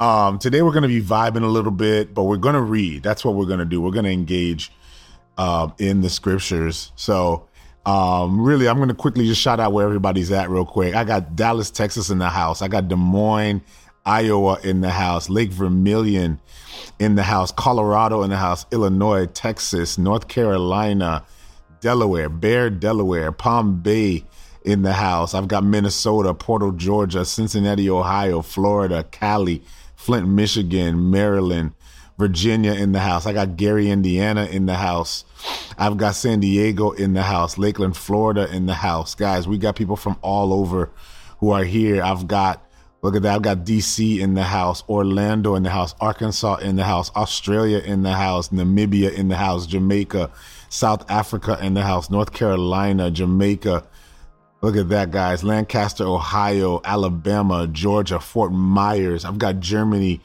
Um, today we're going to be vibing a little bit, but we're going to read. That's what we're going to do. We're going to engage uh, in the scriptures. So, um, really, I'm going to quickly just shout out where everybody's at real quick. I got Dallas, Texas in the house. I got Des Moines, Iowa in the house. Lake Vermilion in the house. Colorado in the house. Illinois, Texas, North Carolina, Delaware, Bear, Delaware, Palm Bay in the house. I've got Minnesota, Portal, Georgia, Cincinnati, Ohio, Florida, Cali, Flint, Michigan, Maryland, Virginia in the house. I got Gary, Indiana in the house. I've got San Diego in the house, Lakeland, Florida in the house. Guys, we got people from all over who are here. I've got Look at that. I've got DC in the house, Orlando in the house, Arkansas in the house, Australia in the house, Namibia in the house, Jamaica, South Africa in the house, North Carolina, Jamaica. Look at that, guys. Lancaster, Ohio, Alabama, Georgia, Fort Myers. I've got Germany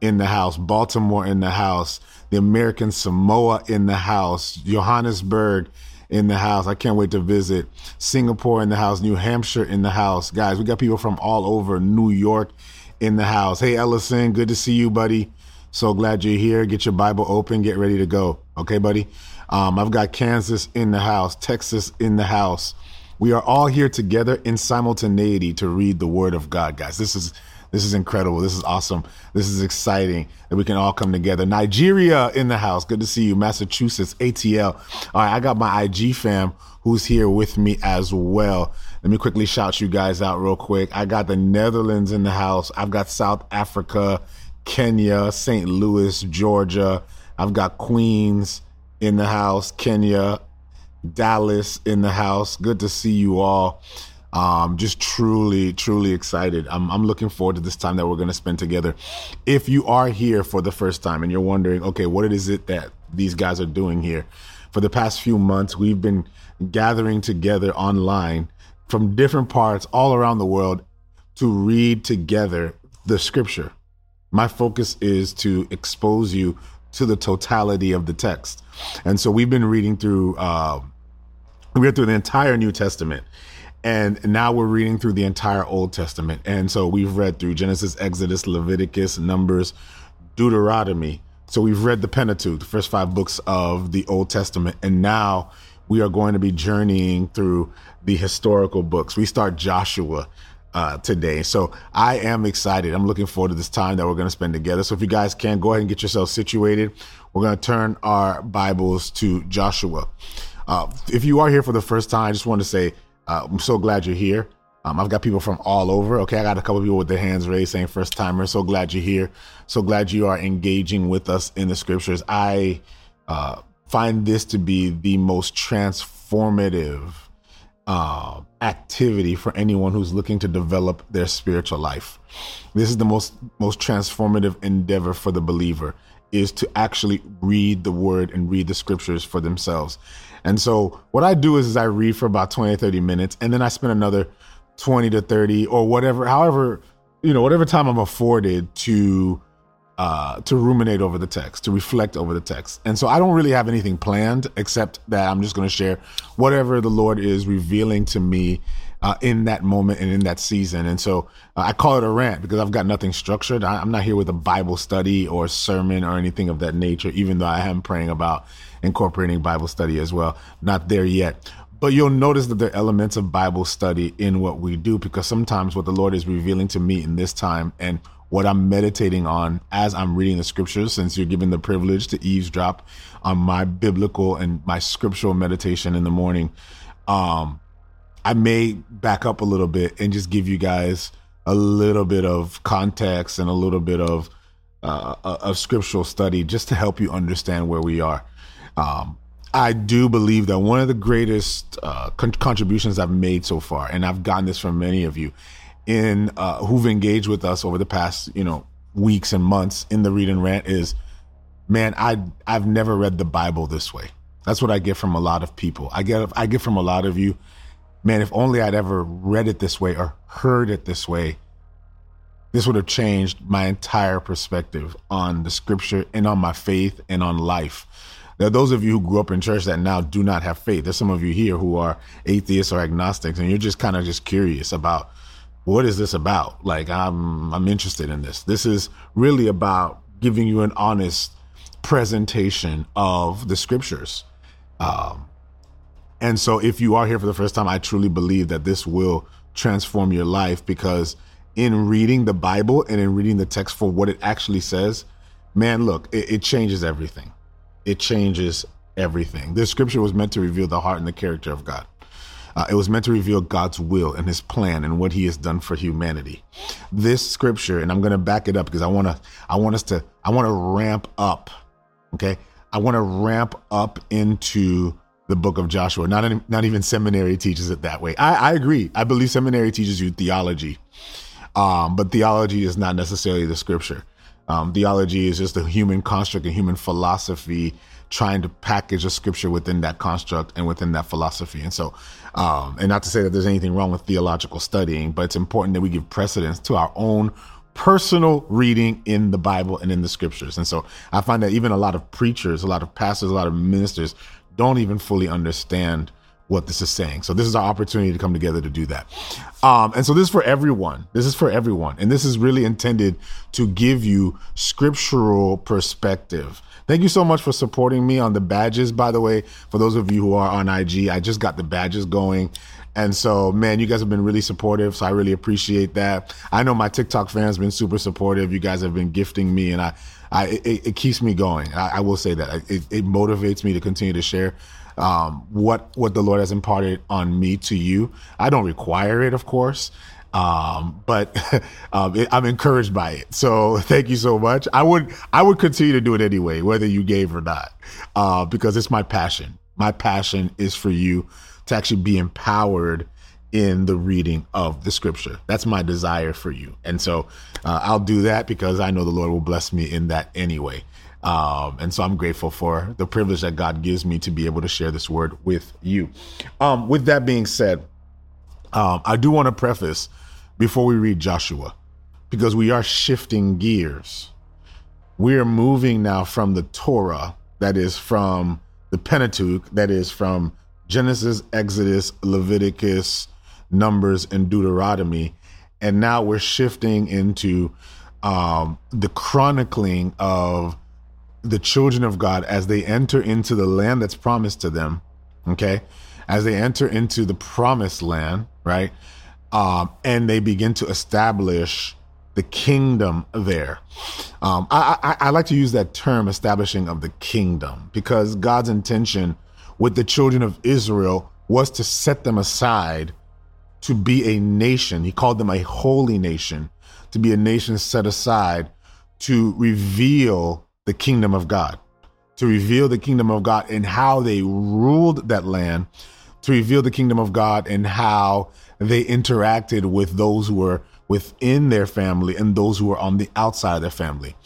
in the house, Baltimore in the house, the American Samoa in the house, Johannesburg in the house. I can't wait to visit Singapore in the house, New Hampshire in the house. Guys, we got people from all over New York in the house. Hey, Ellison, good to see you, buddy. So glad you're here. Get your Bible open. Get ready to go. Okay, buddy? Um, I've got Kansas in the house, Texas in the house. We are all here together in simultaneity to read the Word of God, guys. This is this is incredible. This is awesome. This is exciting that we can all come together. Nigeria in the house. Good to see you. Massachusetts, ATL. All right, I got my IG fam who's here with me as well. Let me quickly shout you guys out real quick. I got the Netherlands in the house. I've got South Africa, Kenya, St. Louis, Georgia. I've got Queens in the house, Kenya, Dallas in the house. Good to see you all. Um, just truly, truly excited. I'm, I'm looking forward to this time that we're going to spend together. If you are here for the first time and you're wondering, okay, what is it that these guys are doing here? For the past few months, we've been gathering together online from different parts all around the world to read together the scripture. My focus is to expose you to the totality of the text. And so we've been reading through, uh, we read through the entire New Testament and now we're reading through the entire Old Testament. And so we've read through Genesis, Exodus, Leviticus, Numbers, Deuteronomy. So we've read the Pentateuch, the first five books of the Old Testament. And now we are going to be journeying through the historical books. We start Joshua uh, today. So I am excited. I'm looking forward to this time that we're going to spend together. So if you guys can, go ahead and get yourselves situated. We're going to turn our Bibles to Joshua. Uh, if you are here for the first time, I just want to say, uh, I'm so glad you're here. Um, I've got people from all over. Okay, I got a couple people with their hands raised saying first timer. So glad you're here. So glad you are engaging with us in the scriptures. I uh, find this to be the most transformative uh, activity for anyone who's looking to develop their spiritual life. This is the most most transformative endeavor for the believer is to actually read the word and read the scriptures for themselves. And so what I do is, is I read for about 20 or 30 minutes and then I spend another 20 to 30 or whatever, however, you know, whatever time I'm afforded to uh, to ruminate over the text, to reflect over the text. And so I don't really have anything planned except that I'm just going to share whatever the Lord is revealing to me uh, in that moment and in that season. And so uh, I call it a rant because I've got nothing structured. I, I'm not here with a Bible study or sermon or anything of that nature, even though I am praying about incorporating Bible study as well. Not there yet. But you'll notice that there are elements of Bible study in what we do because sometimes what the Lord is revealing to me in this time and what I'm meditating on as I'm reading the scriptures, since you're given the privilege to eavesdrop on my biblical and my scriptural meditation in the morning, um, I may back up a little bit and just give you guys a little bit of context and a little bit of uh, of scriptural study just to help you understand where we are. Um, I do believe that one of the greatest uh, con- contributions I've made so far, and I've gotten this from many of you, in uh, who've engaged with us over the past, you know, weeks and months in the read and rant is, man, I I've never read the Bible this way. That's what I get from a lot of people. I get I get from a lot of you, man. If only I'd ever read it this way or heard it this way, this would have changed my entire perspective on the Scripture and on my faith and on life. Are those of you who grew up in church that now do not have faith. There's some of you here who are atheists or agnostics, and you're just kind of just curious about what is this about? Like, I'm I'm interested in this. This is really about giving you an honest presentation of the scriptures. Um, and so, if you are here for the first time, I truly believe that this will transform your life because in reading the Bible and in reading the text for what it actually says, man, look, it, it changes everything. It changes everything. This scripture was meant to reveal the heart and the character of God. Uh, it was meant to reveal God's will and his plan and what he has done for humanity. This scripture, and I'm going to back it up because I want to, I want us to, I want to ramp up. Okay. I want to ramp up into the book of Joshua. Not, any, not even seminary teaches it that way. I, I agree. I believe seminary teaches you theology. Um, but theology is not necessarily the scripture. Um, theology is just a human construct, a human philosophy trying to package a scripture within that construct and within that philosophy. And so, um, and not to say that there's anything wrong with theological studying, but it's important that we give precedence to our own personal reading in the Bible and in the scriptures. And so I find that even a lot of preachers, a lot of pastors, a lot of ministers don't even fully understand what this is saying. So this is our opportunity to come together to do that. Um, and so this is for everyone. This is for everyone. And this is really intended to give you scriptural perspective. Thank you so much for supporting me on the badges. By the way, for those of you who are on IG, I just got the badges going. And so, man, you guys have been really supportive. So I really appreciate that. I know my TikTok fans been super supportive. You guys have been gifting me and I, I, it, it keeps me going. I, I will say that it, it motivates me to continue to share um, what what the Lord has imparted on me to you. I don't require it, of course, um, but um, it, I'm encouraged by it. So thank you so much. I would I would continue to do it anyway, whether you gave or not, uh, because it's my passion. My passion is for you to actually be empowered in the reading of the scripture. That's my desire for you. And so uh, I'll do that because I know the Lord will bless me in that anyway. Um, and so I'm grateful for the privilege that God gives me to be able to share this word with you. Um, with that being said, um, I do want to preface before we read Joshua, because we are shifting gears. We are moving now from the Torah, that is from the Pentateuch, that is from Genesis, Exodus, Leviticus, Numbers, and Deuteronomy. And now we're shifting into um, the chronicling of the children of God as they enter into the land that's promised to them, okay, as they enter into the promised land, right, um, and they begin to establish the kingdom there. Um, I, I, I like to use that term, establishing of the kingdom, because God's intention with the children of Israel was to set them aside to be a nation. He called them a holy nation, to be a nation set aside to reveal the kingdom of God, to reveal the kingdom of God and how they ruled that land, to reveal the kingdom of God and how they interacted with those who were within their family and those who were on the outside of their family.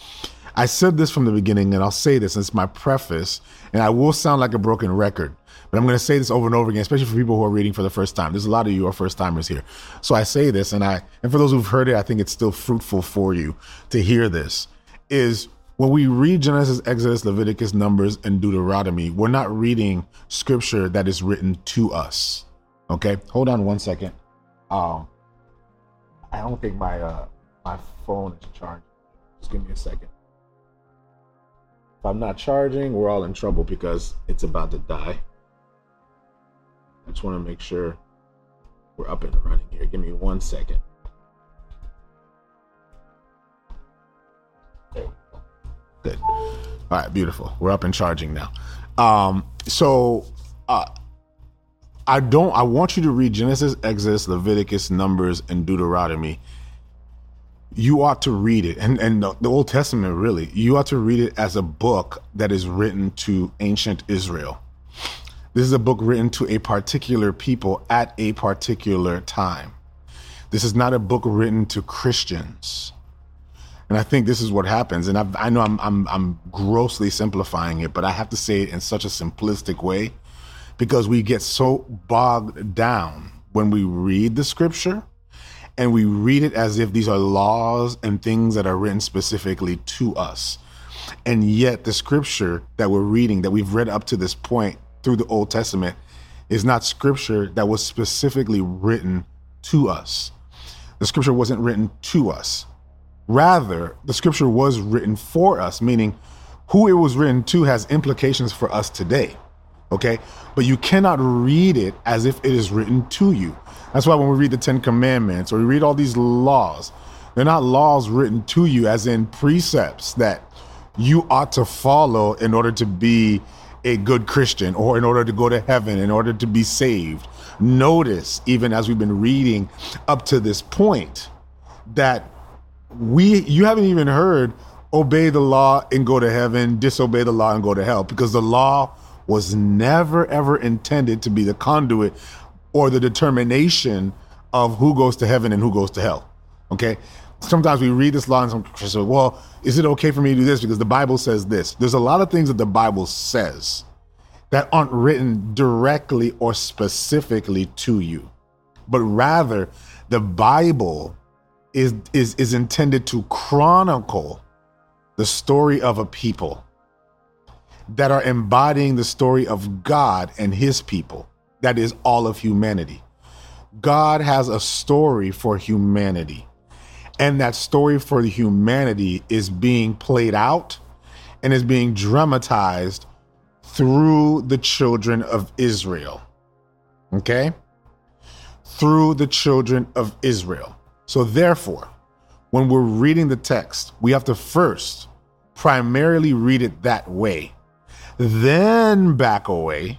I said this from the beginning, and I'll say this, it's my preface, and I will sound like a broken record, but I'm going to say this over and over again, especially for people who are reading for the first time. There's a lot of you are first timers here. So I say this, and I, and for those who've heard it, I think it's still fruitful for you to hear this is when we read Genesis, Exodus, Leviticus, Numbers, and Deuteronomy, we're not reading scripture that is written to us. Okay, hold on one second. Um, I don't think my uh my phone is charging. Just give me a second. If I'm not charging, we're all in trouble because it's about to die. I just want to make sure we're up and running here. Give me one second. Good. All right, beautiful. We're up and charging now. Um, so uh, I don't. I want you to read Genesis, Exodus, Leviticus, Numbers, and Deuteronomy. You ought to read it, and and the, the Old Testament really. You ought to read it as a book that is written to ancient Israel. This is a book written to a particular people at a particular time. This is not a book written to Christians. And I think this is what happens. And I've, i know I'm, I'm, I'm grossly simplifying it, but I have to say it in such a simplistic way because we get so bogged down when we read the scripture and we read it as if these are laws and things that are written specifically to us. And yet, the scripture that we're reading, that we've read up to this point through the Old Testament, is not scripture that was specifically written to us the scripture wasn't written to us. Rather, the scripture was written for us, meaning who it was written to has implications for us today. Okay. But you cannot read it as if it is written to you. That's why when we read the Ten Commandments or we read all these laws, they're not laws written to you as in precepts that you ought to follow in order to be a good Christian or in order to go to heaven, in order to be saved. Notice, even as we've been reading up to this point, that we you haven't even heard obey the law and go to heaven, disobey the law and go to hell, because the law was never ever intended to be the conduit or the determination of who goes to heaven and who goes to hell. Okay. Sometimes we read this law and some Christians say, well, is it okay for me to do this? Because the Bible says this. There's a lot of things that the Bible says that aren't written directly or specifically to you, but rather the Bible is, is, is intended to chronicle the story of a people that are embodying the story of God and his people. That is all of humanity. God has a story for humanity. And that story for humanity is being played out and is being dramatized through the children of Israel. Okay? Through the children of Israel. So, therefore, when we're reading the text, we have to first primarily read it that way, then back away.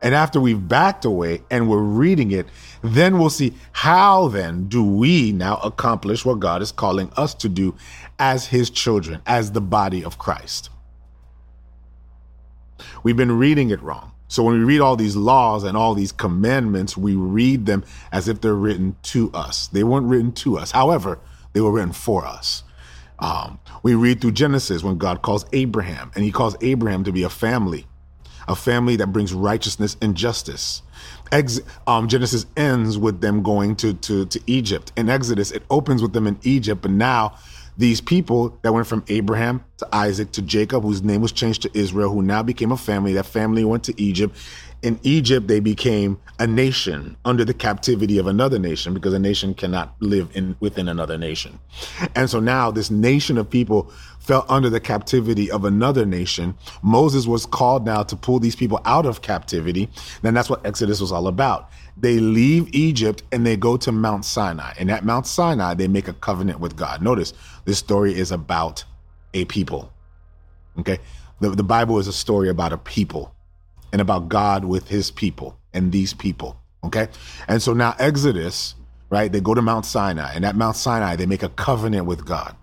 And after we've backed away and we're reading it, then we'll see how then do we now accomplish what God is calling us to do as his children, as the body of Christ. We've been reading it wrong. So when we read all these laws and all these commandments, we read them as if they're written to us. They weren't written to us. However, they were written for us. Um, we read through Genesis when God calls Abraham, and he calls Abraham to be a family, a family that brings righteousness and justice. Ex- um, Genesis ends with them going to, to, to Egypt. In Exodus, it opens with them in Egypt, but now these people that went from Abraham to Isaac to Jacob, whose name was changed to Israel, who now became a family, that family went to Egypt in Egypt, they became a nation under the captivity of another nation because a nation cannot live in within another nation. And so now this nation of people fell under the captivity of another nation. Moses was called now to pull these people out of captivity. And that's what Exodus was all about. They leave Egypt and they go to Mount Sinai. And at Mount Sinai, they make a covenant with God. Notice this story is about a people. Okay. The, the Bible is a story about a people and about God with his people and these people. Okay. And so now Exodus, right? They go to Mount Sinai, and at Mount Sinai, they make a covenant with God.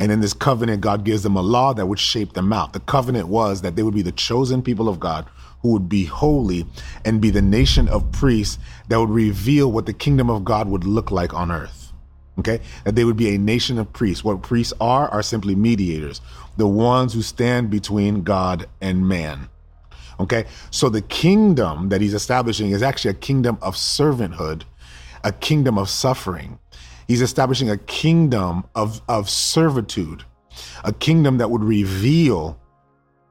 And in this covenant, God gives them a law that would shape them out. The covenant was that they would be the chosen people of God who would be holy and be the nation of priests that would reveal what the kingdom of God would look like on earth. Okay? That they would be a nation of priests. What priests are, are simply mediators, the ones who stand between God and man. Okay. So the kingdom that he's establishing is actually a kingdom of servanthood, a kingdom of suffering. He's establishing a kingdom of, of servitude, a kingdom that would reveal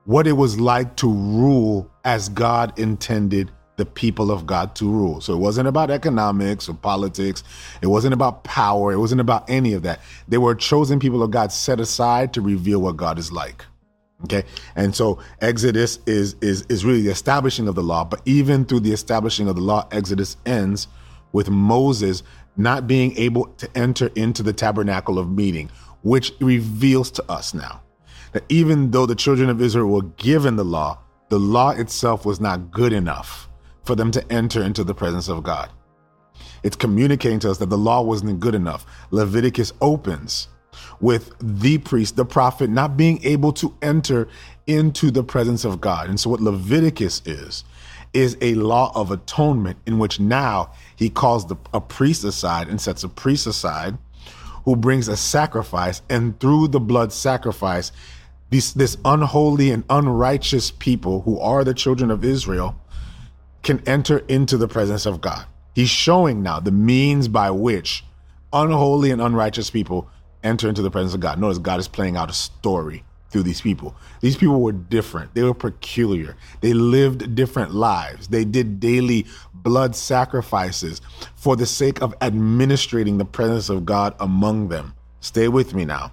what it was like to rule as God intended the people of God to rule. So it wasn't about economics or politics. It wasn't about power. It wasn't about any of that. They were chosen people of God set aside to reveal what God is like. Okay. And so Exodus is is is really the establishing of the law, but even through the establishing of the law, Exodus ends with Moses not being able to enter into the tabernacle of meeting, which reveals to us now that even though the children of Israel were given the law, the law itself was not good enough for them to enter into the presence of God. It's communicating to us that the law wasn't good enough. Leviticus opens with the priest, the prophet, not being able to enter into the presence of God. And so, what Leviticus is, is a law of atonement in which now he calls the, a priest aside and sets a priest aside who brings a sacrifice. And through the blood sacrifice, this, this unholy and unrighteous people who are the children of Israel can enter into the presence of God. He's showing now the means by which unholy and unrighteous people enter into the presence of God. Notice God is playing out a story through these people. These people were different. They were peculiar. They lived different lives. They did daily blood sacrifices for the sake of administrating the presence of God among them. Stay with me now.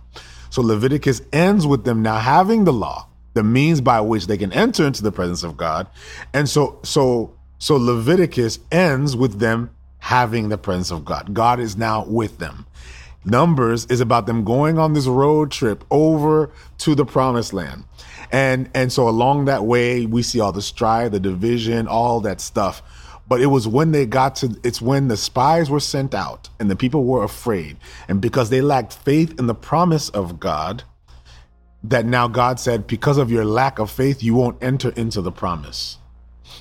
So Leviticus ends with them now having the law, the means by which they can enter into the presence of God. And so so so Leviticus ends with them having the presence of God. God is now with them. Numbers is about them going on this road trip over to the promised land. And and so along that way we see all the strife, the division, all that stuff. But it was when they got to it's when the spies were sent out and the people were afraid. And because they lacked faith in the promise of God, that now God said, because of your lack of faith, you won't enter into the promise.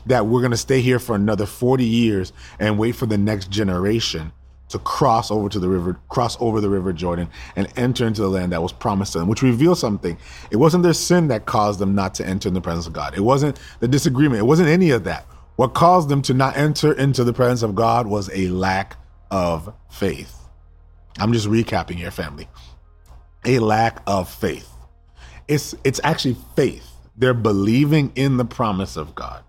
That we're going to stay here for another 40 years and wait for the next generation to cross over to the river, cross over the river Jordan and enter into the land that was promised to them, which reveals something. It wasn't their sin that caused them not to enter in the presence of God. It wasn't the disagreement. It wasn't any of that. What caused them to not enter into the presence of God was a lack of faith. I'm just recapping here, family. A lack of faith. It's it's actually faith. They're believing in the promise of God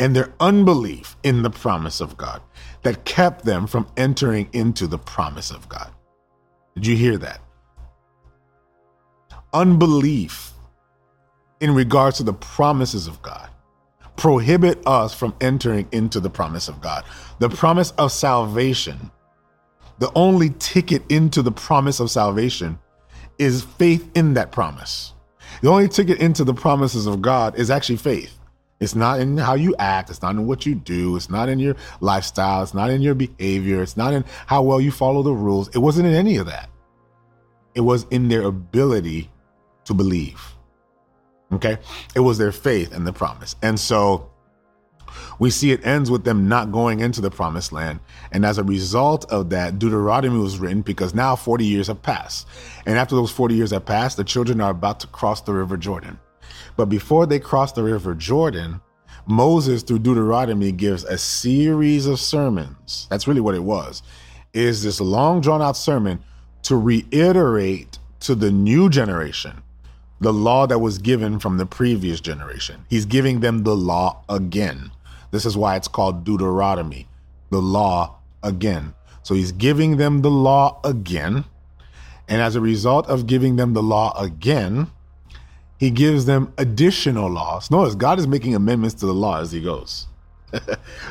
and their unbelief in the promise of God that kept them from entering into the promise of God. Did you hear that? Unbelief in regards to the promises of God prohibit us from entering into the promise of God. The promise of salvation, the only ticket into the promise of salvation is faith in that promise. The only ticket into the promises of God is actually faith. It's not in how you act. It's not in what you do. It's not in your lifestyle. It's not in your behavior. It's not in how well you follow the rules. It wasn't in any of that. It was in their ability to believe. Okay. It was their faith in the promise. And so we see it ends with them not going into the promised land. And as a result of that, Deuteronomy was written because now 40 years have passed. And after those 40 years have passed, the children are about to cross the river Jordan. But before they cross the river Jordan, Moses, through Deuteronomy, gives a series of sermons. That's really what it was. Is this long drawn out sermon to reiterate to the new generation the law that was given from the previous generation. He's giving them the law again. This is why it's called Deuteronomy, the law again. So he's giving them the law again. And as a result of giving them the law again, he gives them additional laws. Notice God is making amendments to the law as he goes.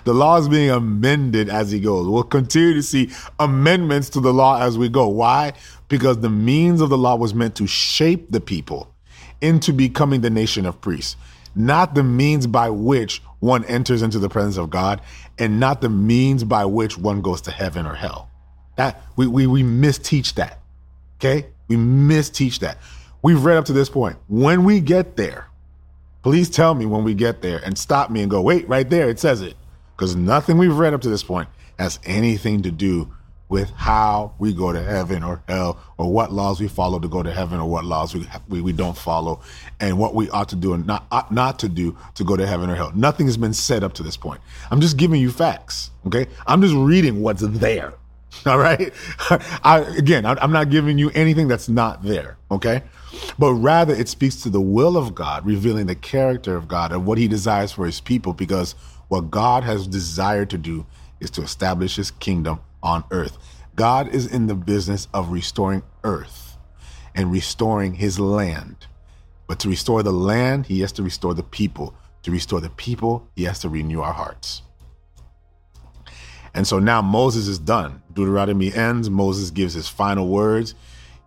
the law is being amended as he goes. We'll continue to see amendments to the law as we go. Why? Because the means of the law was meant to shape the people into becoming the nation of priests, not the means by which one enters into the presence of God, and not the means by which one goes to heaven or hell. That we we, we misteach that. Okay? We misteach that. We've read up to this point. When we get there, please tell me when we get there and stop me and go, wait, right there, it says it. Because nothing we've read up to this point has anything to do with how we go to heaven or hell or what laws we follow to go to heaven or what laws we, we, we don't follow and what we ought to do and not ought not to do to go to heaven or hell. Nothing has been said up to this point. I'm just giving you facts. Okay. I'm just reading what's there. All right. I, again, I'm not giving you anything that's not there. Okay. But rather, it speaks to the will of God, revealing the character of God and what he desires for his people, because what God has desired to do is to establish his kingdom on earth. God is in the business of restoring earth and restoring his land. But to restore the land, he has to restore the people. To restore the people, he has to renew our hearts. And so now Moses is done. Deuteronomy ends. Moses gives his final words.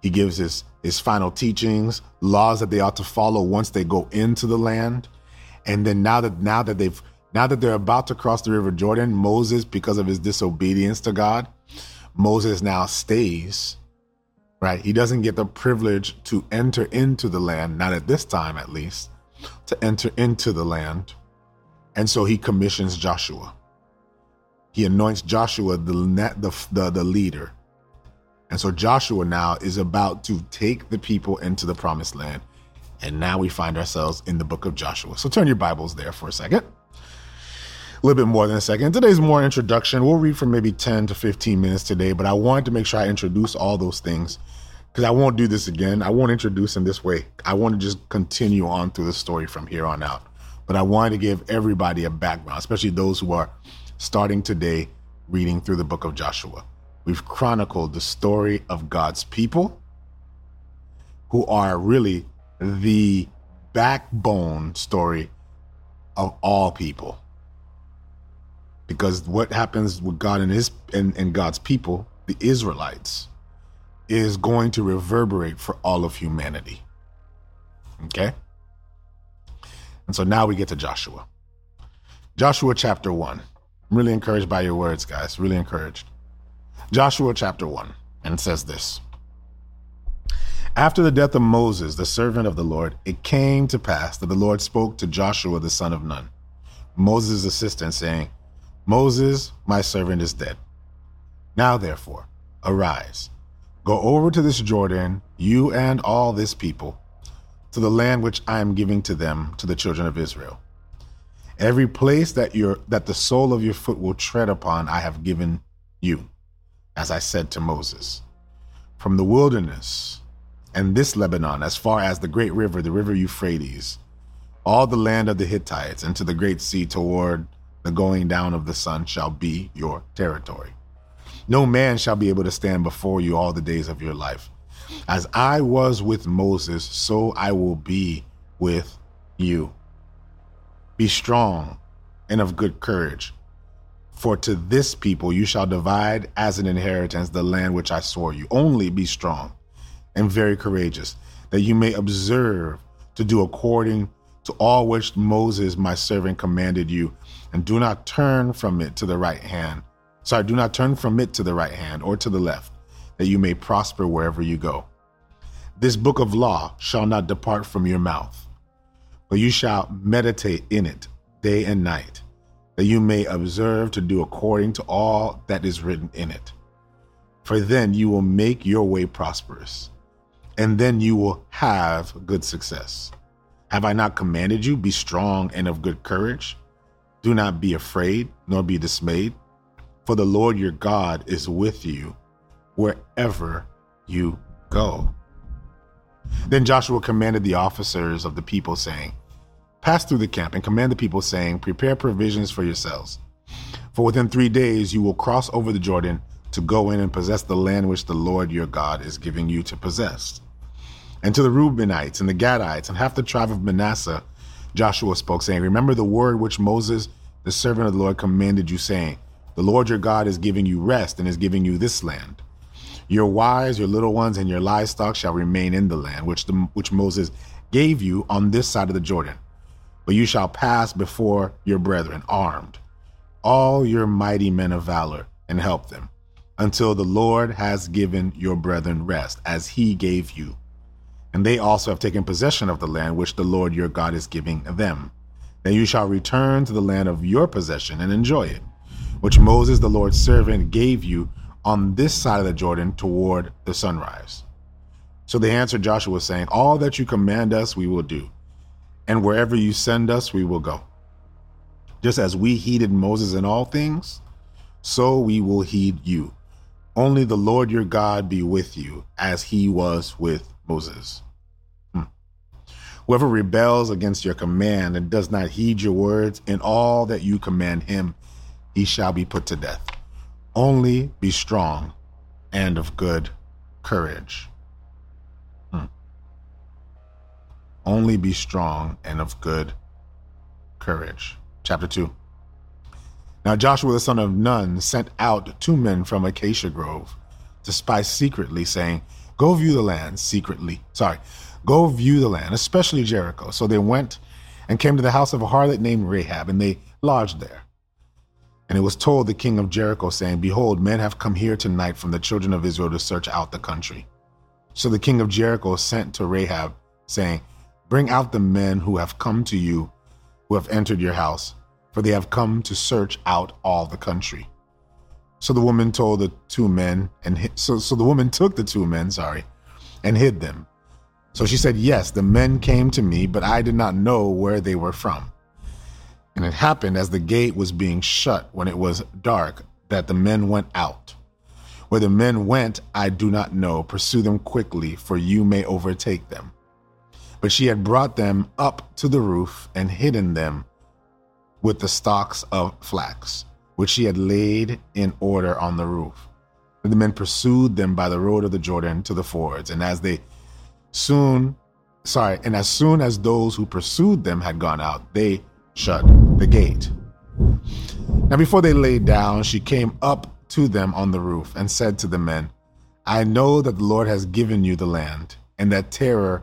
He gives his, his final teachings, laws that they ought to follow once they go into the land. And then now that now that they've now that they're about to cross the river Jordan, Moses, because of his disobedience to God, Moses now stays. Right? He doesn't get the privilege to enter into the land, not at this time at least, to enter into the land. And so he commissions Joshua he anoints Joshua the, the, the, the leader. And so Joshua now is about to take the people into the promised land. And now we find ourselves in the book of Joshua. So turn your Bibles there for a second. A little bit more than a second. Today's more introduction. We'll read for maybe 10 to 15 minutes today, but I wanted to make sure I introduce all those things because I won't do this again. I won't introduce in this way. I want to just continue on through the story from here on out. But I wanted to give everybody a background, especially those who are starting today, reading through the book of Joshua. We've chronicled the story of God's people who are really the backbone story of all people. Because what happens with God and his and, and God's people, the Israelites, is going to reverberate for all of humanity. Okay? And so now we get to Joshua. Joshua chapter 1. Really encouraged by your words, guys. Really encouraged. Joshua chapter 1. And says this After the death of Moses, the servant of the Lord, it came to pass that the Lord spoke to Joshua the son of Nun, Moses' assistant, saying, Moses, my servant, is dead. Now therefore, arise, go over to this Jordan, you and all this people, to the land which I am giving to them, to the children of Israel. Every place that your that the sole of your foot will tread upon, I have given you, as I said to Moses. From the wilderness and this Lebanon, as far as the great river, the river Euphrates, all the land of the Hittites, and to the great sea toward the going down of the sun shall be your territory. No man shall be able to stand before you all the days of your life. As I was with Moses, so I will be with you. Be strong and of good courage. For to this people you shall divide as an inheritance the land which I swore you. Only be strong and very courageous, that you may observe to do according to all which Moses my servant commanded you, and do not turn from it to the right hand. Sorry, do not turn from it to the right hand or to the left, that you may prosper wherever you go. This book of law shall not depart from your mouth you shall meditate in it day and night, that you may observe to do according to all that is written in it. For then you will make your way prosperous, and then you will have good success. Have I not commanded you? Be strong and of good courage. Do not be afraid, nor be dismayed, for the Lord your God is with you wherever you go. Then Joshua commanded the officers of the people, saying, Pass through the camp and command the people, saying, Prepare provisions for yourselves. For within three days you will cross over the Jordan to go in and possess the land which the Lord your God is giving you to possess. And to the Reubenites and the Gadites and half the tribe of Manasseh, Joshua spoke, saying, Remember the word which Moses, the servant of the Lord, commanded you, saying, The Lord your God is giving you rest and is giving you this land. Your wives, your little ones, and your livestock shall remain in the land which, the, which Moses gave you on this side of the Jordan but you shall pass before your brethren armed, all your mighty men of valor, and help them, until the Lord has given your brethren rest, as he gave you. And they also have taken possession of the land which the Lord your God is giving them. Then you shall return to the land of your possession and enjoy it, which Moses, the Lord's servant, gave you on this side of the Jordan toward the sunrise. So they answered Joshua, saying, All that you command us, we will do and wherever you send us, we will go. Just as we heeded Moses in all things, so we will heed you. Only the Lord your God be with you, as he was with Moses. Hmm. Whoever rebels against your command and does not heed your words in all that you command him, he shall be put to death. Only be strong and of good courage. Only be strong and of good courage. Chapter 2. Now Joshua the son of Nun sent out two men from Acacia Grove to spy secretly, saying, Go view the land secretly. Sorry, go view the land, especially Jericho. So they went and came to the house of a harlot named Rahab, and they lodged there. And it was told the king of Jericho, saying, Behold, men have come here tonight from the children of Israel to search out the country. So the king of Jericho sent to Rahab, saying, Bring out the men who have come to you, who have entered your house, for they have come to search out all the country. So the woman told the two men, and so, so the woman took the two men, sorry, and hid them. So she said, Yes, the men came to me, but I did not know where they were from. And it happened as the gate was being shut when it was dark that the men went out. Where the men went, I do not know. Pursue them quickly, for you may overtake them. But she had brought them up to the roof and hidden them with the stalks of flax. which she had laid in order on the roof. And the men pursued them by the road of the Jordan to the fords, and as they soon sorry, and as soon as those who pursued them had gone out, they shut the gate. Now before they lay down, she came up to them on the roof and said to the men, I know that the Lord has given you the land, and that terror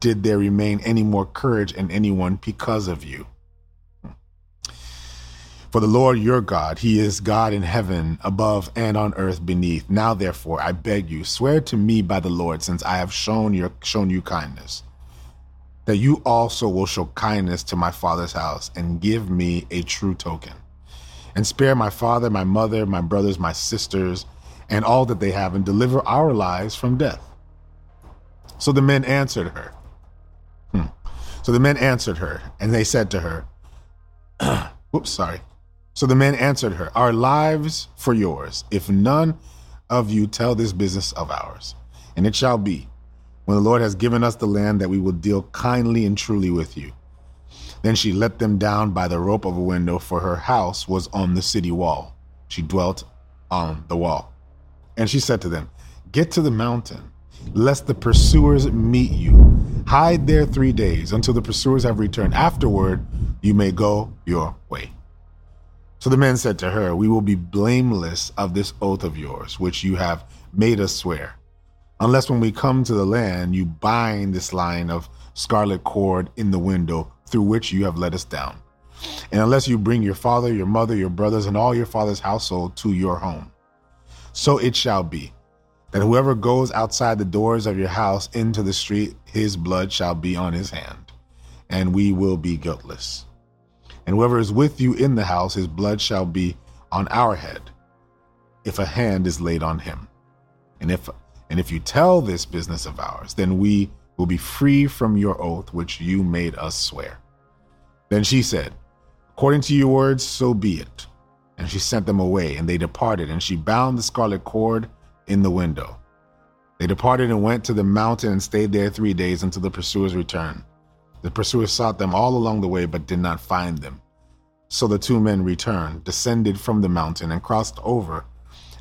did there remain any more courage in anyone because of you. For the Lord your God, He is God in heaven above and on earth beneath. Now therefore, I beg you, swear to me by the Lord, since I have shown your shown you kindness, that you also will show kindness to my father's house and give me a true token, and spare my father, my mother, my brothers, my sisters, and all that they have, and deliver our lives from death. So the men answered her. So the men answered her, and they said to her, Whoops, sorry. So the men answered her, Our lives for yours, if none of you tell this business of ours. And it shall be, when the Lord has given us the land, that we will deal kindly and truly with you. Then she let them down by the rope of a window, for her house was on the city wall. She dwelt on the wall. And she said to them, Get to the mountain, lest the pursuers meet you. Hide there three days until the pursuers have returned. Afterward, you may go your way. So the men said to her, We will be blameless of this oath of yours, which you have made us swear, unless when we come to the land you bind this line of scarlet cord in the window through which you have let us down, and unless you bring your father, your mother, your brothers, and all your father's household to your home. So it shall be that whoever goes outside the doors of your house into the street, his blood shall be on his hand, and we will be guiltless and whoever is with you in the house, his blood shall be on our head, if a hand is laid on him. And if and if you tell this business of ours, then we will be free from your oath which you made us swear. Then she said, According to your words, so be it. And she sent them away, and they departed, and she bound the scarlet cord in the window. They departed and went to the mountain and stayed there three days until the pursuers returned. The pursuers sought them all along the way, but did not find them. So the two men returned, descended from the mountain, and crossed over.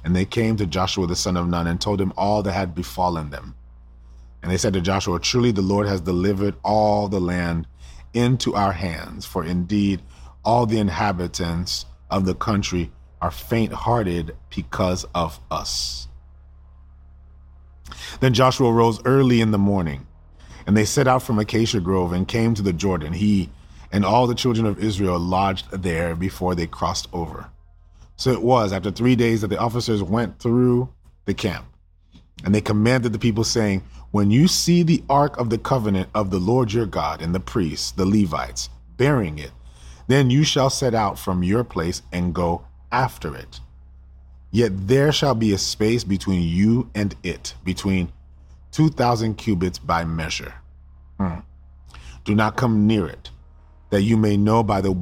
And they came to Joshua the son of Nun and told him all that had befallen them. And they said to Joshua, Truly the Lord has delivered all the land into our hands, for indeed all the inhabitants of the country are faint hearted because of us. Then Joshua rose early in the morning and they set out from Acacia Grove and came to the Jordan, he and all the children of Israel lodged there before they crossed over. So it was after three days that the officers went through the camp. And they commanded the people, saying, When you see the ark of the covenant of the Lord your God and the priests, the Levites, bearing it, then you shall set out from your place and go after it. Yet there shall be a space between you and it, between 2,000 cubits by measure. Hmm. Do not come near it, that you may know by the,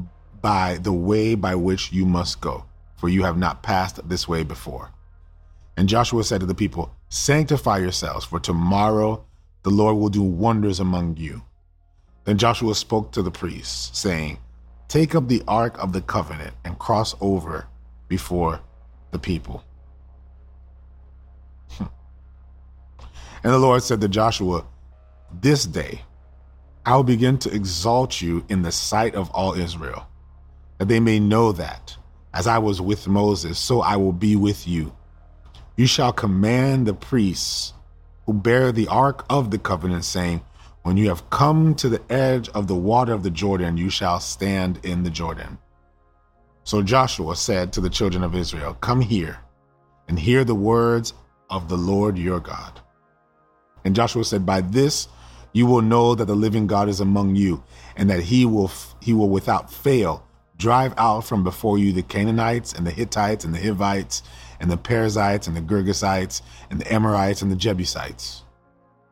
by the way by which you must go, for you have not passed this way before. And Joshua said to the people, Sanctify yourselves, for tomorrow the Lord will do wonders among you. Then Joshua spoke to the priests, saying, Take up the ark of the covenant and cross over before the people. Hmm. And the Lord said to Joshua, This day I will begin to exalt you in the sight of all Israel, that they may know that, as I was with Moses, so I will be with you. You shall command the priests who bear the ark of the covenant, saying, When you have come to the edge of the water of the Jordan, you shall stand in the Jordan. So Joshua said to the children of Israel, Come here and hear the words of the Lord your God. And Joshua said, By this you will know that the living God is among you, and that he will he will without fail drive out from before you the Canaanites and the Hittites and the Hivites and the Perizzites, and the Girgashites, and the Amorites, and the Jebusites.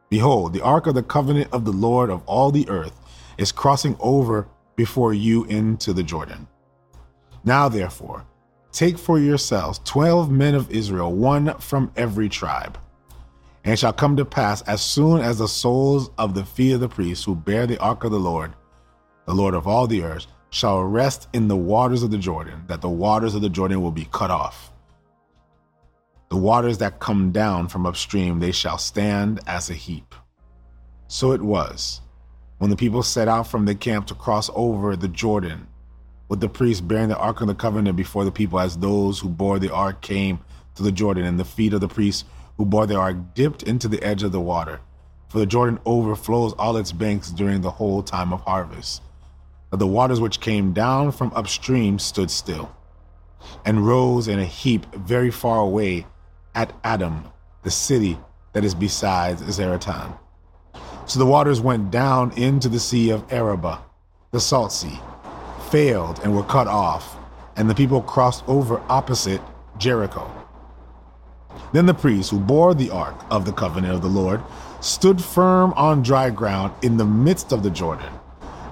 Behold, the ark of the covenant of the Lord of all the earth is crossing over before you into the Jordan. Now, therefore, take for yourselves twelve men of Israel, one from every tribe. And it shall come to pass, as soon as the soles of the feet of the priests who bear the ark of the Lord, the Lord of all the earth, shall rest in the waters of the Jordan, that the waters of the Jordan will be cut off. The waters that come down from upstream, they shall stand as a heap. So it was, when the people set out from the camp to cross over the Jordan, with the priests bearing the Ark of the Covenant before the people, as those who bore the Ark came to the Jordan, and the feet of the priests who bore the Ark dipped into the edge of the water. For the Jordan overflows all its banks during the whole time of harvest that the waters which came down from upstream stood still, and rose in a heap very far away at Adam, the city that is beside Zaretan. So the waters went down into the sea of Arabah, the salt sea, failed and were cut off, and the people crossed over opposite Jericho. Then the priests who bore the ark of the covenant of the Lord stood firm on dry ground in the midst of the Jordan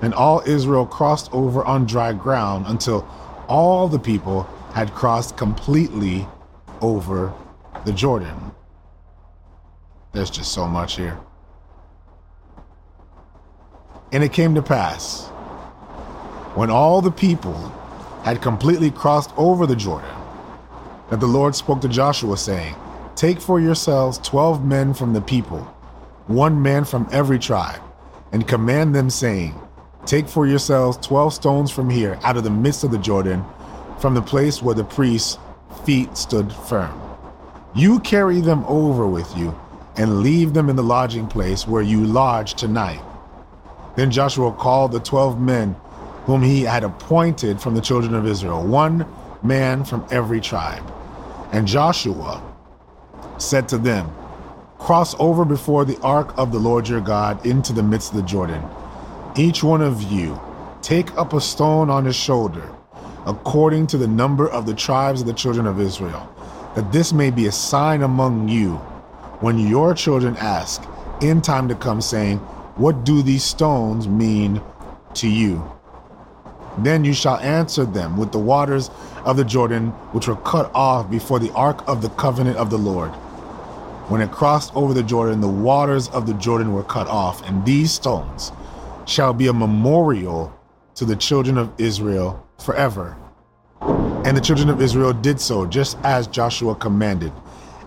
and all Israel crossed over on dry ground until all the people had crossed completely over the Jordan. There's just so much here. And it came to pass, when all the people had completely crossed over the Jordan, that the Lord spoke to Joshua, saying, Take for yourselves twelve men from the people, one man from every tribe, and command them, saying, Take for yourselves 12 stones from here, out of the midst of the Jordan, from the place where the priest's feet stood firm. You carry them over with you and leave them in the lodging place where you lodge tonight. Then Joshua called the 12 men whom he had appointed from the children of Israel, one man from every tribe. And Joshua said to them, Cross over before the ark of the Lord your God into the midst of the Jordan each one of you take up a stone on his shoulder, according to the number of the tribes of the children of Israel, that this may be a sign among you when your children ask in time to come, saying, What do these stones mean to you? Then you shall answer them with the waters of the Jordan, which were cut off before the ark of the covenant of the Lord. When it crossed over the Jordan, the waters of the Jordan were cut off, and these stones shall be a memorial to the children of Israel forever. And the children of Israel did so, just as Joshua commanded,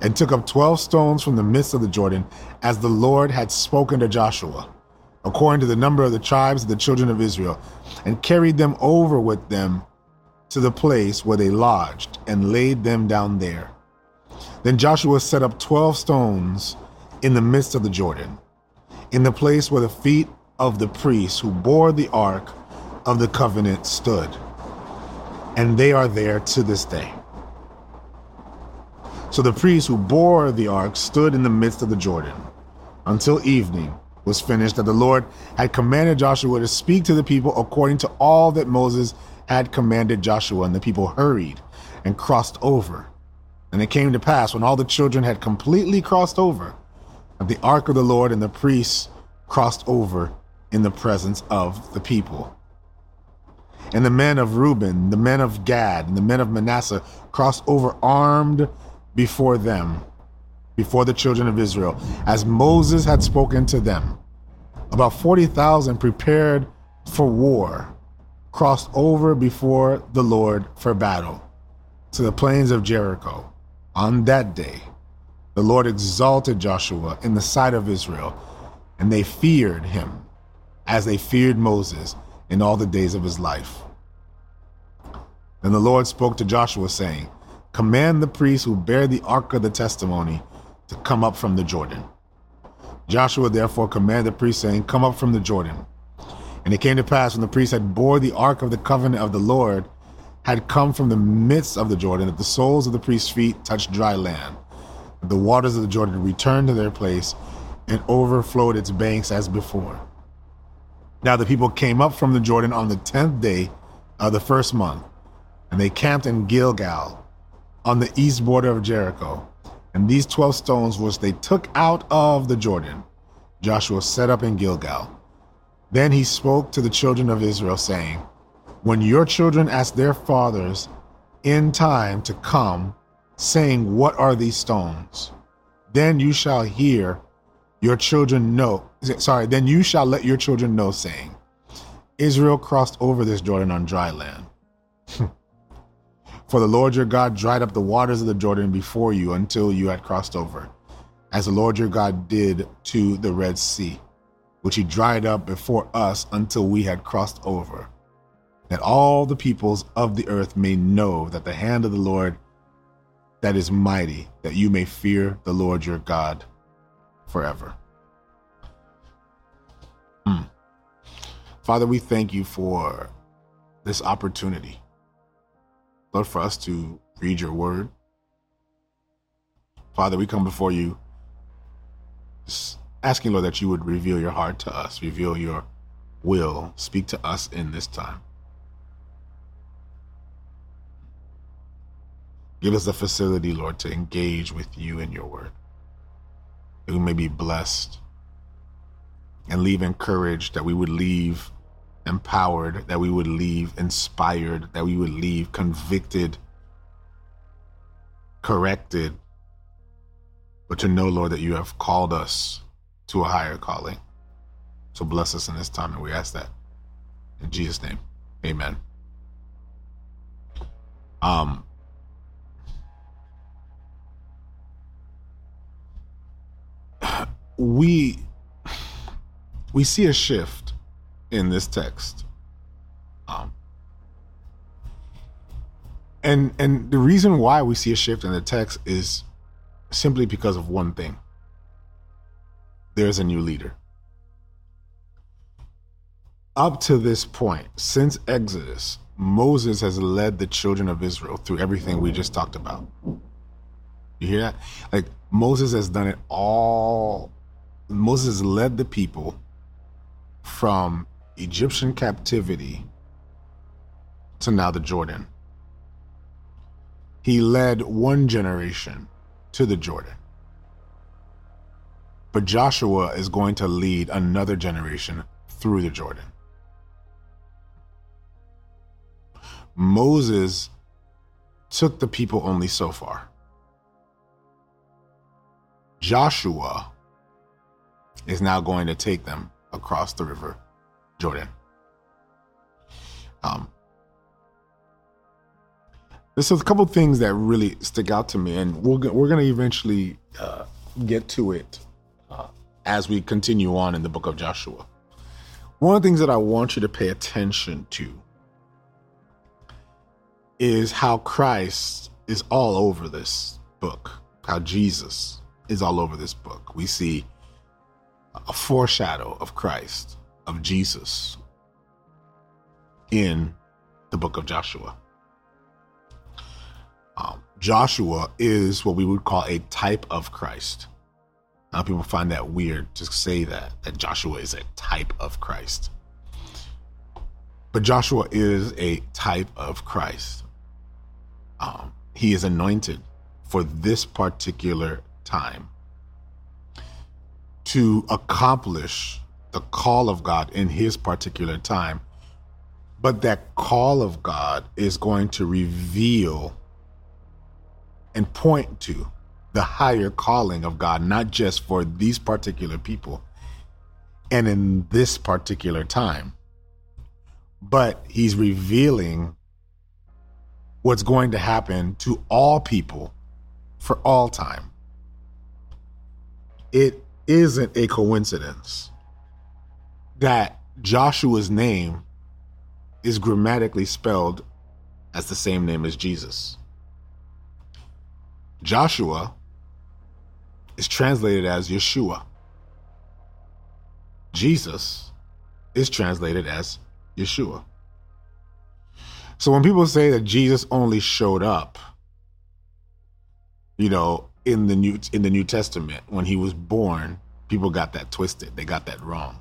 and took up twelve stones from the midst of the Jordan, as the Lord had spoken to Joshua, according to the number of the tribes of the children of Israel, and carried them over with them to the place where they lodged, and laid them down there. Then Joshua set up twelve stones in the midst of the Jordan, in the place where the feet of the priests who bore the ark of the covenant stood. And they are there to this day. So the priests who bore the ark stood in the midst of the Jordan until evening was finished, that the Lord had commanded Joshua to speak to the people according to all that Moses had commanded Joshua. And the people hurried and crossed over. And it came to pass when all the children had completely crossed over, that the ark of the Lord and the priests crossed over in the presence of the people. And the men of Reuben, the men of Gad, and the men of Manasseh crossed over armed before them, before the children of Israel, as Moses had spoken to them. About 40,000 prepared for war crossed over before the Lord for battle to the plains of Jericho. On that day, the Lord exalted Joshua in the sight of Israel, and they feared him as they feared Moses in all the days of his life. Then the Lord spoke to Joshua, saying, Command the priests who bear the ark of the testimony to come up from the Jordan. Joshua therefore commanded the priests, saying, Come up from the Jordan. And it came to pass when the priests had bore the ark of the covenant of the Lord, had come from the midst of the Jordan, that the soles of the priests' feet touched dry land. The waters of the Jordan returned to their place and overflowed its banks as before. Now the people came up from the Jordan on the tenth day of the first month, and they camped in Gilgal. on the east border of Jericho. And these 12 stones which they took out of the Jordan, Joshua set up in Gilgal. Then he spoke to the children of Israel, saying, When your children ask their fathers in time to come, saying, What are these stones? Then you shall hear your children know. Sorry, then you shall let your children know, saying, Israel crossed over this Jordan on dry land. For the Lord your God dried up the waters of the Jordan before you until you had crossed over, as the Lord your God did to the Red Sea, which he dried up before us until we had crossed over, that all the peoples of the earth may know that the hand of the Lord that is mighty, that you may fear the Lord your God forever. Hmm. Father, we thank you for this opportunity Lord, for us to read your word. Father, we come before you asking, Lord, that you would reveal your heart to us, reveal your will, speak to us in this time. Give us the facility, Lord, to engage with you in your word. That we may be blessed and leave encouraged, that we would leave empowered, that we would leave inspired, that we would leave convicted, corrected, but to know, Lord, that you have called us to a higher calling. So bless us in this time, and we ask that in Jesus' name. Amen. Um, we we see a shift in this text. Um, and and the reason why we see a shift in the text is simply because of one thing. There's a new leader. Up to this point, since Exodus, Moses has led the children of Israel through everything we just talked about. You hear that? Like Moses has done it all. Moses led the people from Egyptian captivity to now the Jordan. He led one generation to the Jordan. But Joshua is going to lead another generation through the Jordan. Moses took the people only so far. Joshua is now going to take them across the river Jordan. Um, there's a couple things that really stick out to me, and we're we're going to eventually uh, get to it uh, as we continue on in the book of Joshua. One of the things that I want you to pay attention to is how Christ is all over this book, how Jesus is all over this book. We see a foreshadow of Christ of Jesus in the book of Joshua. Um, Joshua is what we would call a type of Christ. Now, people find that weird to say that, that Joshua is a type of Christ. But Joshua is a type of Christ. Um, he is anointed for this particular time to accomplish the call of God in his particular time. But that call of God is going to reveal and point to the higher calling of God, not just for these particular people and in this particular time, but he's revealing what's going to happen to all people for all time. It isn't a coincidence that Joshua's name is grammatically spelled as the same name as Jesus. Joshua is translated as Yeshua. Jesus is translated as Yeshua. So when people say that Jesus only showed up, you know, in the new in the New Testament when he was born, people got that twisted. They got that wrong.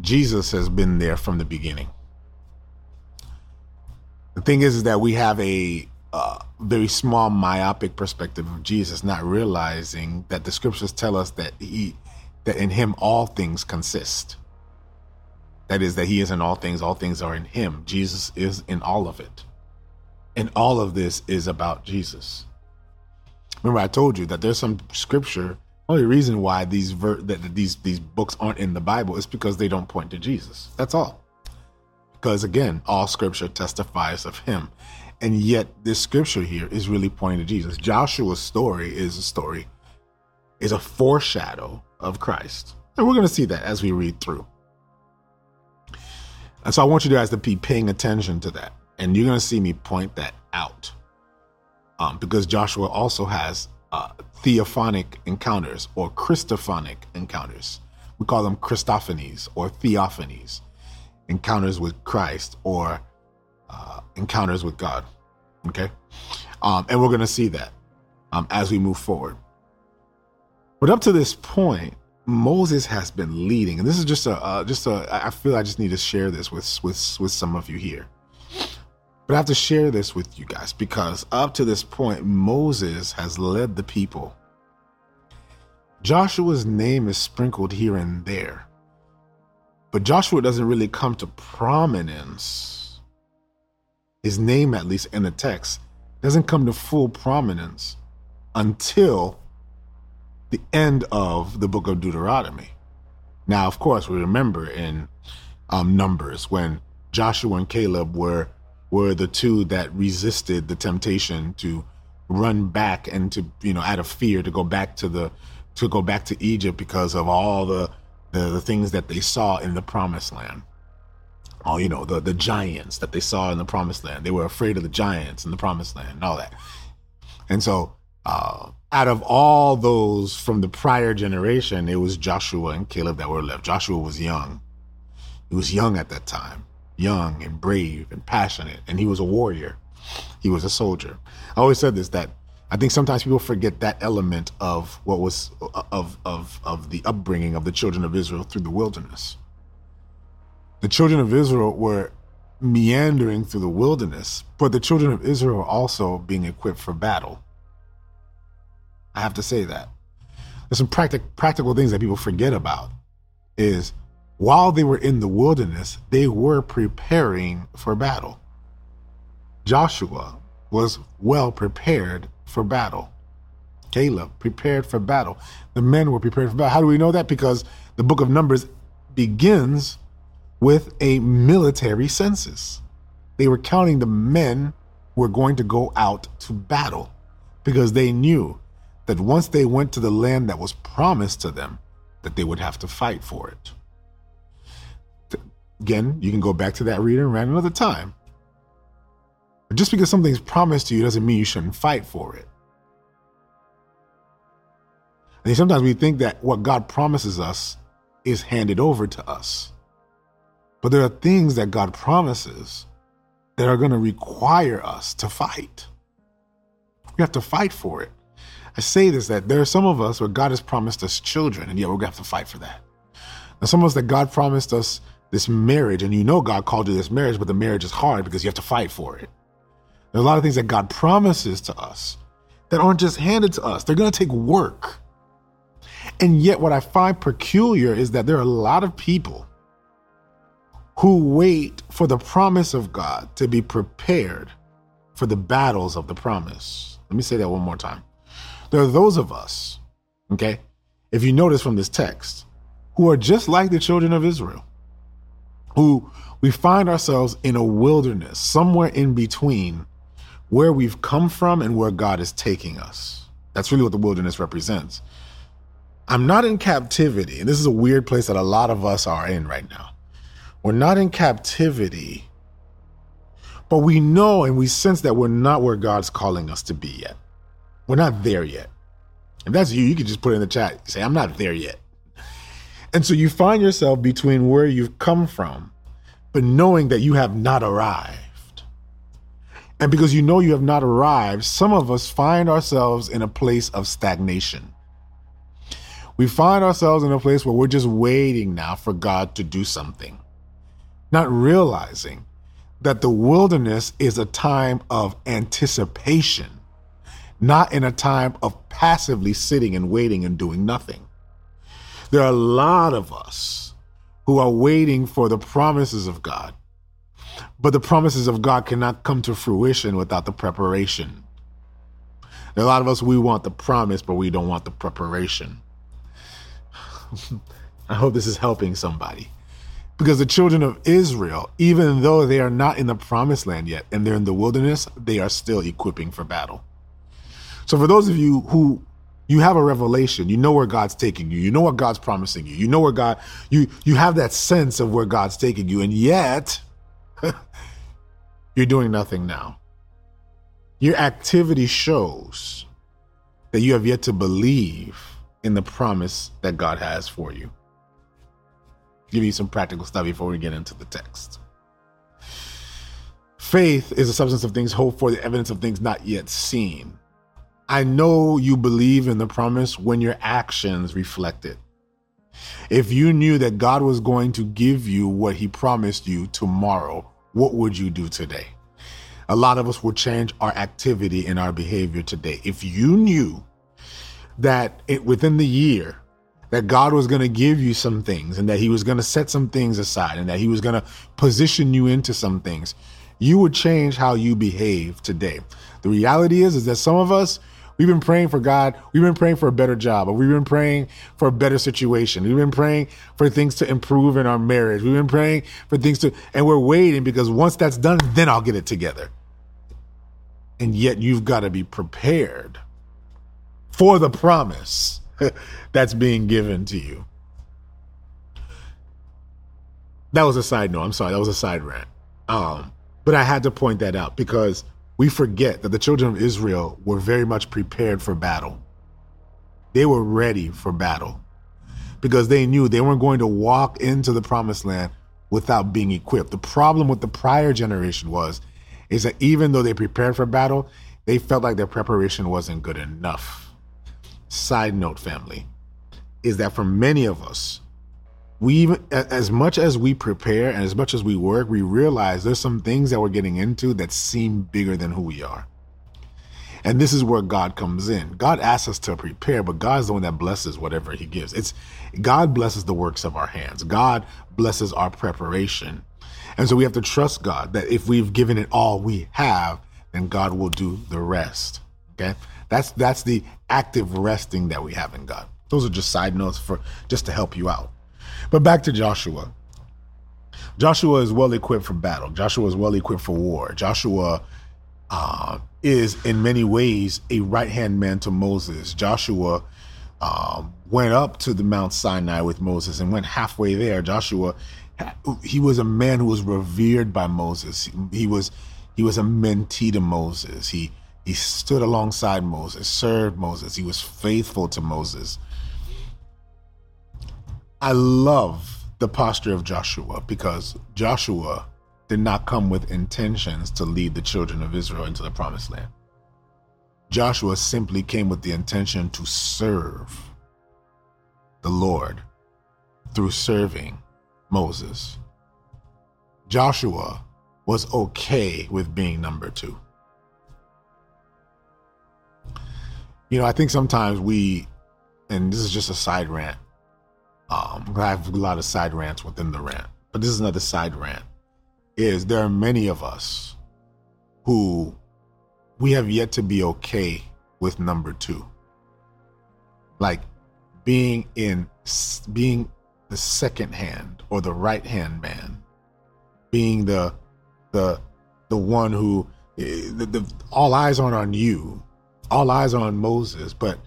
Jesus has been there from the beginning. The thing is, is that we have a uh, very small myopic perspective of Jesus, not realizing that the scriptures tell us that he that in him all things consist. That is, that he is in all things, all things are in him. Jesus is in all of it. And all of this is about Jesus. Remember, I told you that there's some scripture. Only reason why these ver- that these these books aren't in the Bible is because they don't point to Jesus. That's all. Because again, all scripture testifies of him. And yet this scripture here is really pointing to Jesus. Joshua's story is a story, is a foreshadow of Christ. And we're going to see that as we read through. And so I want you guys to be paying attention to that. And you're going to see me point that out. Um, because Joshua also has uh, theophanic encounters or Christophanic encounters. We call them Christophanies or theophanies, encounters with Christ or uh, encounters with God. Okay? Um, and we're going to see that um, as we move forward. But up to this point, Moses has been leading, and this is just a uh, just a. I feel I just need to share this with with with some of you here. But I have to share this with you guys because up to this point, Moses has led the people. Joshua's name is sprinkled here and there, but Joshua doesn't really come to prominence. His name, at least in the text, doesn't come to full prominence until the end of the book of Deuteronomy. Now, of course, we remember in um, Numbers when Joshua and Caleb were were the two that resisted the temptation to run back and to you know out of fear to go back to the to go back to Egypt because of all the the, the things that they saw in the promised land. All you know the the giants that they saw in the promised land. They were afraid of the giants in the promised land and all that. And so uh, out of all those from the prior generation, it was Joshua and Caleb that were left. Joshua was young. He was young at that time, young and brave and passionate, and he was a warrior. He was a soldier. I always said this that I think sometimes people forget that element of what was of of of the upbringing of the children of Israel through the wilderness. The children of Israel were meandering through the wilderness, but the children of Israel were also being equipped for battle. I have to say that. There's some practic- practical things that people forget about is while they were in the wilderness, they were preparing for battle. Joshua was well prepared for battle. Caleb prepared for battle. The men were prepared for battle. How do we know that? Because the book of Numbers begins with a military census. They were counting the men who were going to go out to battle because they knew that once they went to the land that was promised to them, that they would have to fight for it. Again, you can go back to that reading around another time. But just because something's promised to you doesn't mean you shouldn't fight for it. I And sometimes we think that what God promises us is handed over to us. But there are things that God promises that are going to require us to fight. We have to fight for it. I say this that there are some of us where God has promised us children, and yet we're going to have to fight for that. And some of us that God promised us this marriage, and you know God called you this marriage, but the marriage is hard because you have to fight for it. There are a lot of things that God promises to us that aren't just handed to us, they're going to take work. And yet, what I find peculiar is that there are a lot of people who wait for the promise of God to be prepared for the battles of the promise. Let me say that one more time. There are those of us, okay, if you notice from this text, who are just like the children of Israel, who we find ourselves in a wilderness, somewhere in between where we've come from and where God is taking us. That's really what the wilderness represents. I'm not in captivity, and this is a weird place that a lot of us are in right now. We're not in captivity, but we know and we sense that we're not where God's calling us to be yet. We're not there yet. If that's you, you can just put it in the chat. Say, I'm not there yet. And so you find yourself between where you've come from, but knowing that you have not arrived. And because you know you have not arrived, some of us find ourselves in a place of stagnation. We find ourselves in a place where we're just waiting now for God to do something, not realizing that the wilderness is a time of anticipation, not in a time of passively sitting and waiting and doing nothing. There are a lot of us who are waiting for the promises of God, but the promises of God cannot come to fruition without the preparation. There are a lot of us, we want the promise, but we don't want the preparation. I hope this is helping somebody. Because the children of Israel, even though they are not in the promised land yet and they're in the wilderness, they are still equipping for battle. So, for those of you who you have a revelation, you know where God's taking you, you know what God's promising you, you know where God, you you have that sense of where God's taking you, and yet you're doing nothing now. Your activity shows that you have yet to believe in the promise that God has for you give you some practical stuff before we get into the text. Faith is the substance of things hoped for, the evidence of things not yet seen. I know you believe in the promise when your actions reflect it. If you knew that God was going to give you what he promised you tomorrow, what would you do today? A lot of us will change our activity and our behavior today. If you knew that it, within the year that God was going to give you some things and that he was going to set some things aside and that he was going to position you into some things, you would change how you behave today. The reality is, is that some of us, we've been praying for God. We've been praying for a better job. Or we've been praying for a better situation. We've been praying for things to improve in our marriage. We've been praying for things to, and we're waiting because once that's done, then I'll get it together. And yet you've got to be prepared for the promise that's being given to you. That was a side note. I'm sorry. That was a side rant. Um, but I had to point that out because we forget that the children of Israel were very much prepared for battle. They were ready for battle because they knew they weren't going to walk into the promised land without being equipped. The problem with the prior generation was is that even though they prepared for battle, they felt like their preparation wasn't good enough side note, family, is that for many of us, we as much as we prepare and as much as we work, we realize there's some things that we're getting into that seem bigger than who we are. And this is where God comes in. God asks us to prepare, but God's the one that blesses whatever He gives. It's God blesses the works of our hands. God blesses our preparation. And so we have to trust God that if we've given it all we have, then God will do the rest. Okay? That's that's the active resting that we have in God. Those are just side notes for just to help you out. But back to Joshua. Joshua is well equipped for battle. Joshua is well equipped for war. Joshua uh, is in many ways a right hand man to Moses. Joshua um, went up to the Mount Sinai with Moses and went halfway there. Joshua, he was a man who was revered by Moses. He was he was a mentee to Moses. He he stood alongside Moses, served Moses. He was faithful to Moses. I love the posture of Joshua because Joshua did not come with intentions to lead the children of Israel into the promised land. Joshua simply came with the intention to serve the Lord through serving Moses. Joshua was okay with being number two. you know, I think sometimes we, and this is just a side rant. Um, I have a lot of side rants within the rant, but this is another side rant. Is there are many of us who we have yet to be okay with number two, like being in being the second hand or the right hand man, being the the the one who eh, the, the all eyes aren't on you all eyes are on Moses, but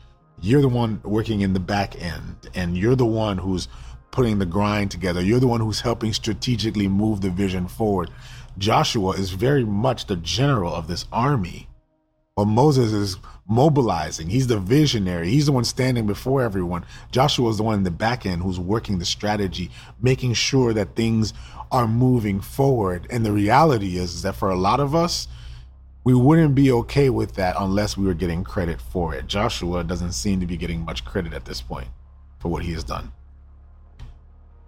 you're the one working in the back end and you're the one who's putting the grind together. You're the one who's helping strategically move the vision forward. Joshua is very much the general of this army. While Moses is mobilizing, he's the visionary. He's the one standing before everyone. Joshua is the one in the back end who's working the strategy, making sure that things are moving forward. And the reality is, is that for a lot of us, we wouldn't be okay with that unless we were getting credit for it. Joshua doesn't seem to be getting much credit at this point for what he has done.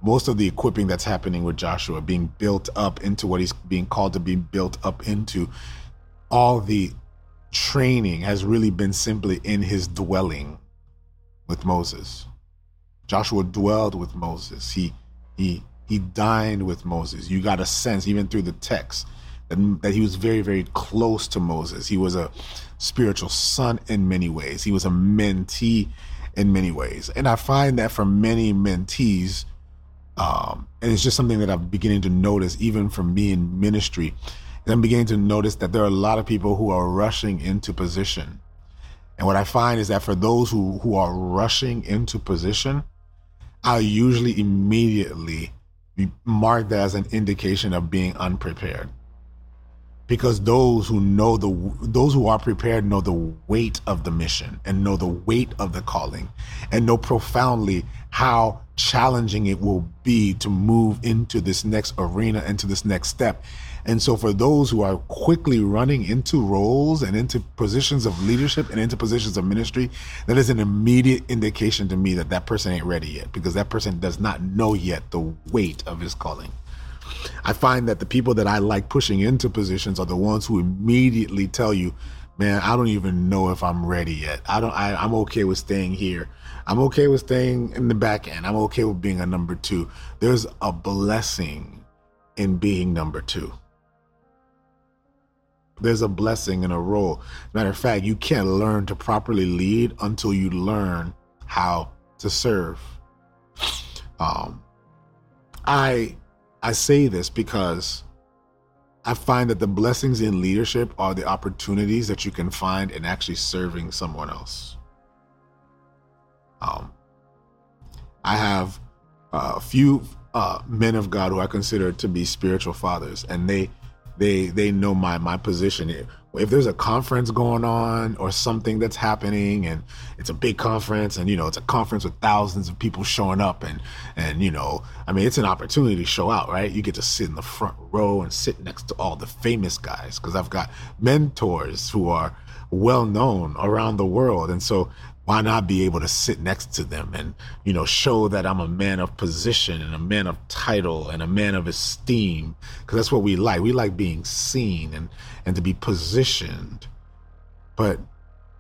most of the equipping that's happening with Joshua being built up into what he's being called to be built up into, all the training has really been simply in his dwelling with Moses. Joshua dwelled with Moses. He he he dined with Moses. You got a sense even through the text that, that he was very very close to Moses. He was a spiritual son in many ways. He was a mentee in many ways. And I find that for many mentees, um, and it's just something that I'm beginning to notice even from me in ministry, I'm beginning to notice that there are a lot of people who are rushing into position. And what I find is that for those who, who are rushing into position, I usually immediately mark that as an indication of being unprepared. Because those who know the those who are prepared know the weight of the mission and know the weight of the calling and know profoundly how challenging it will be to move into this next arena, into this next step. And so, for those who are quickly running into roles and into positions of leadership and into positions of ministry, that is an immediate indication to me that that person ain't ready yet because that person does not know yet the weight of his calling. I find that the people that I like pushing into positions are the ones who immediately tell you, man, I don't even know if I'm ready yet. I don't, I, I'm okay with staying here. I'm okay with staying in the back end. I'm okay with being a number two. There's a blessing in being number two. There's a blessing in a role. Matter of fact, you can't learn to properly lead until you learn how to serve. Um, I I say this because I find that the blessings in leadership are the opportunities that you can find in actually serving someone else. Um, I have a few uh, men of God who I consider to be spiritual fathers, and they they they know my my position. If there's a conference going on or something that's happening, and it's a big conference, and you know it's a conference with thousands of people showing up, and and you know, I mean, it's an opportunity to show out, right? You get to sit in the front row and sit next to all the famous guys because I've got mentors who are well known around the world, and so why not be able to sit next to them and you know show that i'm a man of position and a man of title and a man of esteem? Because that's what we like. We like being seen and and to be positioned. But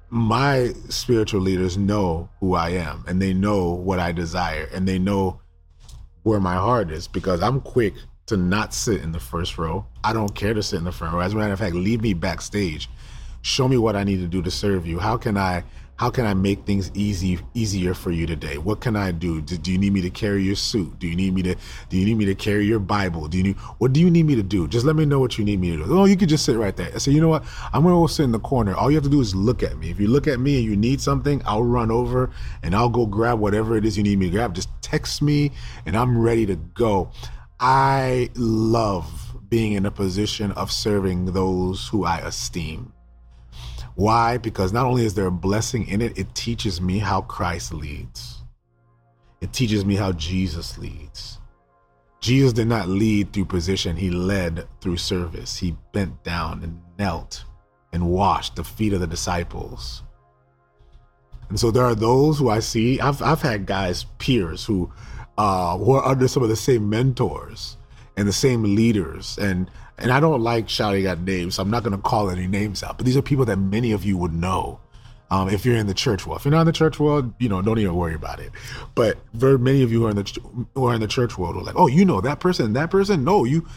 my spiritual leaders know who i am and they know what i desire and they know where my heart is because i'm quick to not sit in the first row. I don't care to sit in the front row. As a matter of fact leave me backstage. Show me what i need to do to serve you. How can i how can I make things easy easier for you today? What can I do? do? Do, you need me to carry your suit? Do you need me to do you need me to carry your Bible? Do you need what do you need me to do? Just let me know what you need me to do. Oh, you could just sit right there. I say, you know what? I'm gonna go sit in the corner. All you have to do is look at me. If you look at me and you need something, I'll run over and I'll go grab whatever it is you need me to grab. Just text me and I'm ready to go. I love being in a position of serving those who I esteem. Why? Because not only is there a blessing in it, it teaches me how Christ leads. It teaches me how Jesus leads. Jesus did not lead through position, he led through service. He bent down and knelt and washed the feet of the disciples. And so there are those who I see. I've, I've had guys, peers, who, uh, who are under some of the same mentors and the same leaders. And and I don't like shouting out names, so I'm not going to call any names out. But these are people that many of you would know um, if you're in the church world. If you're not in the church world, you know, don't even worry about it. But very many of you who are in the who are in the church world are like, oh, you know that person, that person. No, you.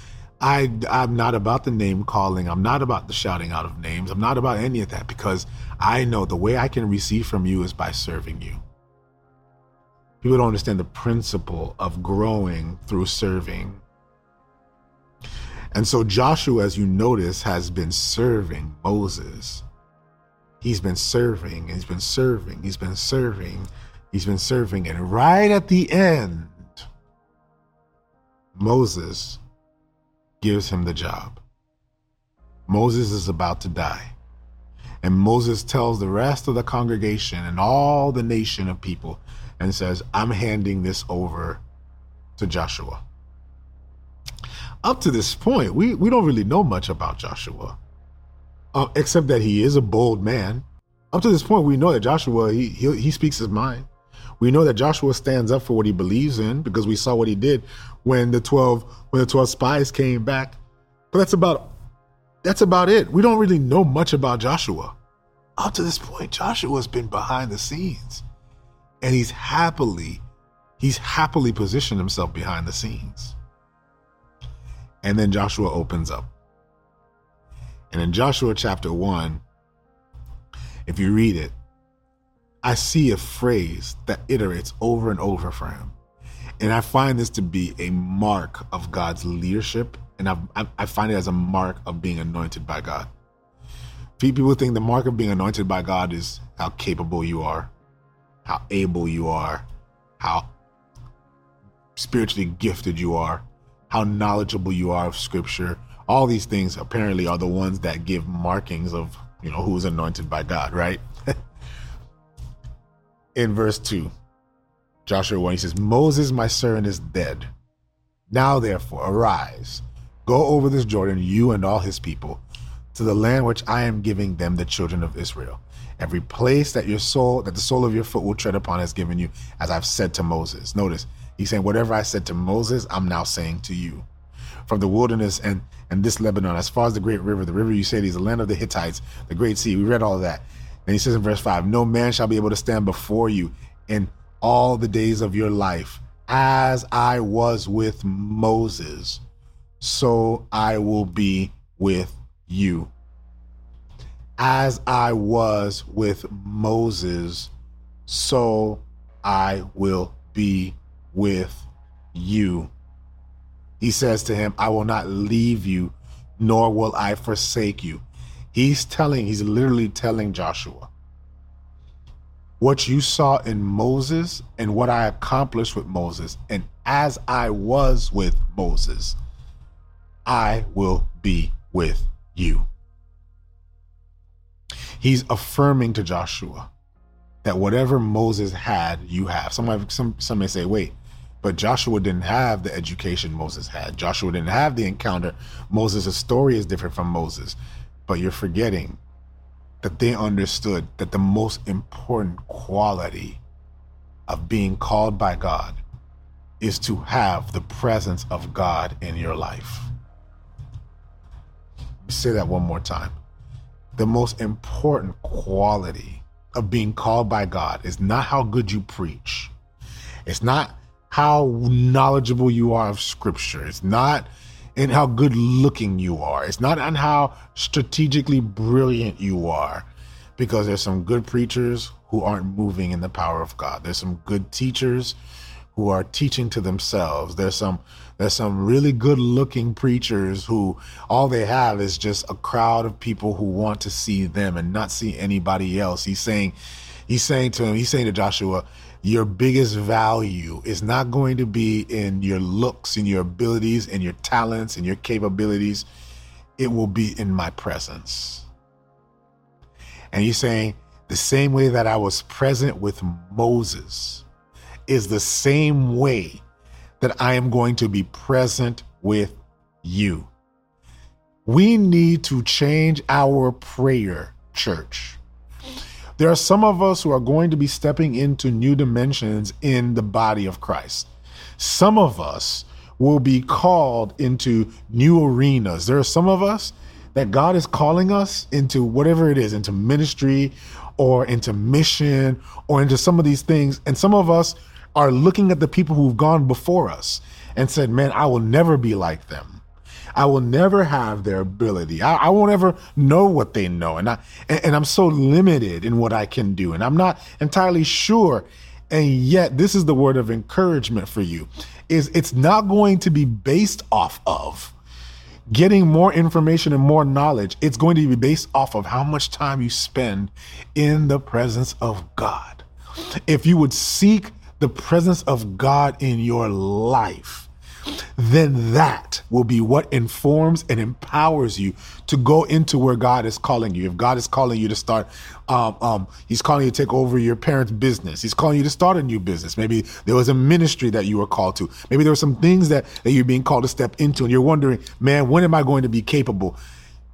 I I'm not about the name calling. I'm not about the shouting out of names. I'm not about any of that because I know the way I can receive from you is by serving you. People don't understand the principle of growing through serving and so Joshua, as you notice, has been serving Moses. He's been serving, he's been serving, he's been serving, he's been serving. And right at the end, Moses gives him the job. Moses is about to die. And Moses tells the rest of the congregation and all the nation of people and says, I'm handing this over to Joshua up to this point, we, we don't really know much about Joshua, uh, except that he is a bold man. Up to this point, we know that Joshua he, he he speaks his mind. We know that Joshua stands up for what he believes in because we saw what he did when the 12 when the 12 spies came back. But that's about that's about it. We don't really know much about Joshua. Up to this point, Joshua's been behind the scenes. And he's happily he's happily positioned himself behind the scenes. And then Joshua opens up. And in Joshua chapter 1, if you read it, I see a phrase that iterates over and over for him. And I find this to be a mark of God's leadership. And I, I find it as a mark of being anointed by God. People think the mark of being anointed by God is how capable you are, how able you are, how spiritually gifted you are, how knowledgeable you are of scripture. All these things apparently are the ones that give markings of, you know, who is anointed by God, right? in verse 2, Joshua 1, he says, Moses, my servant, is dead. Now, therefore, arise, go over this Jordan, you and all his people, to the land which I am giving them, the children of Israel. Every place that your soul, that the sole of your foot will tread upon, has given you, as I've said to Moses. Notice, he's saying, Whatever I said to Moses, I'm now saying to you. From the wilderness and, and this Lebanon, as far as the great river, the river Euphrates the land of the Hittites, the great sea. We read all of that. And he says in verse 5 No man shall be able to stand before you in all the days of your life. As I was with Moses, so I will be with you. As I was with Moses, so I will be with you. He says to him, I will not leave you, nor will I forsake you. He's telling, he's literally telling Joshua, what you saw in Moses and what I accomplished with Moses, and as I was with Moses, I will be with you. He's affirming to Joshua that whatever Moses had, you have. Some, some, some may say, wait, but Joshua didn't have the education Moses had. Joshua didn't have the encounter. Moses' story is different from Moses. But you're forgetting that they understood that the most important quality of being called by God is to have the presence of God in your life. Say that one more time. The most important quality of being called by God is not how good you preach. It's not how knowledgeable you are of scripture. It's not in how good looking you are. It's not on how strategically brilliant you are, because there's some good preachers who aren't moving in the power of God. There's some good teachers who are teaching to themselves. There's some there's some really good looking preachers who all they have is just a crowd of people who want to see them and not see anybody else. He's saying he's saying to him, he's saying to Joshua, your biggest value is not going to be in your looks and your abilities and your talents and your capabilities. It will be in my presence. And he's saying, the same way that I was present with Moses is the same way that I am going to be present with you. We need to change our prayer, church. There are some of us who are going to be stepping into new dimensions in the body of Christ. Some of us will be called into new arenas. There are some of us that God is calling us into whatever it is, into ministry or into mission or into some of these things. And some of us are looking at the people who've gone before us and said, man, I will never be like them. I will never have their ability. I, I won't ever know what they know. And I, and, and I'm so limited in what I can do. And I'm not entirely sure. And yet this is the word of encouragement for you is it's not going to be based off of getting more information and more knowledge. It's going to be based off of how much time you spend in the presence of God. If you would seek the presence of God in your life, then that will be what informs and empowers you to go into where God is calling you. If God is calling you to start, um, um, He's calling you to take over your parents' business. He's calling you to start a new business. Maybe there was a ministry that you were called to. Maybe there were some things that, that you're being called to step into, and you're wondering, man, when am I going to be capable?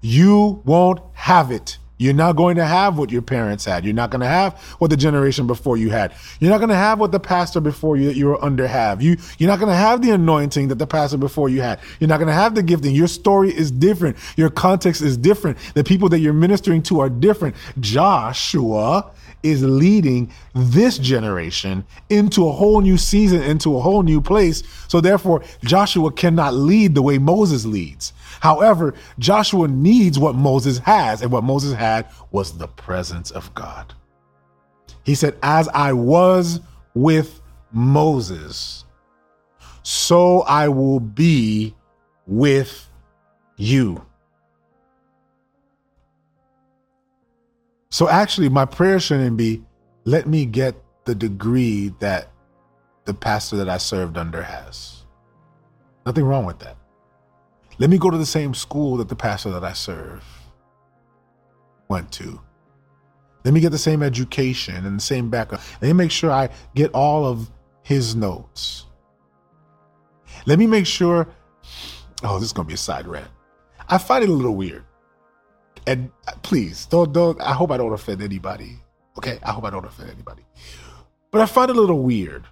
You won't have it You're not going to have what your parents had. You're not going to have what the generation before you had. You're not going to have what the pastor before you that you were under have. You you're not going to have the anointing that the pastor before you had. You're not going to have the gifting. Your story is different. Your context is different. The people that you're ministering to are different. Joshua is leading this generation into a whole new season, into a whole new place. So therefore, Joshua cannot lead the way Moses leads. However, Joshua needs what Moses has, and what Moses had was the presence of God. He said, As I was with Moses, so I will be with you. So actually, my prayer shouldn't be, let me get the degree that the pastor that I served under has. Nothing wrong with that. Let me go to the same school that the pastor that I serve went to. Let me get the same education and the same background. Let me make sure I get all of his notes. Let me make sure. Oh, this is to be a side rant. I find it a little weird and uh, please don't don't. I hope I don't offend anybody. Okay, I hope I don't offend anybody. But I find it a little weird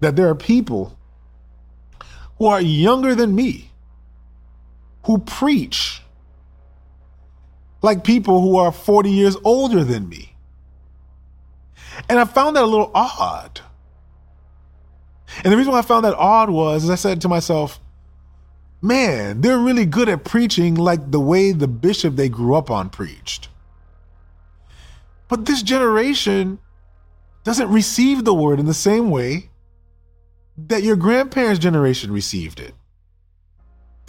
that there are people who are younger than me who preach like people who are 40 years older than me. And I found that a little odd. And the reason why I found that odd was, as I said to myself, man, they're really good at preaching like the way the bishop they grew up on preached. But this generation doesn't receive the word in the same way that your grandparents' generation received it.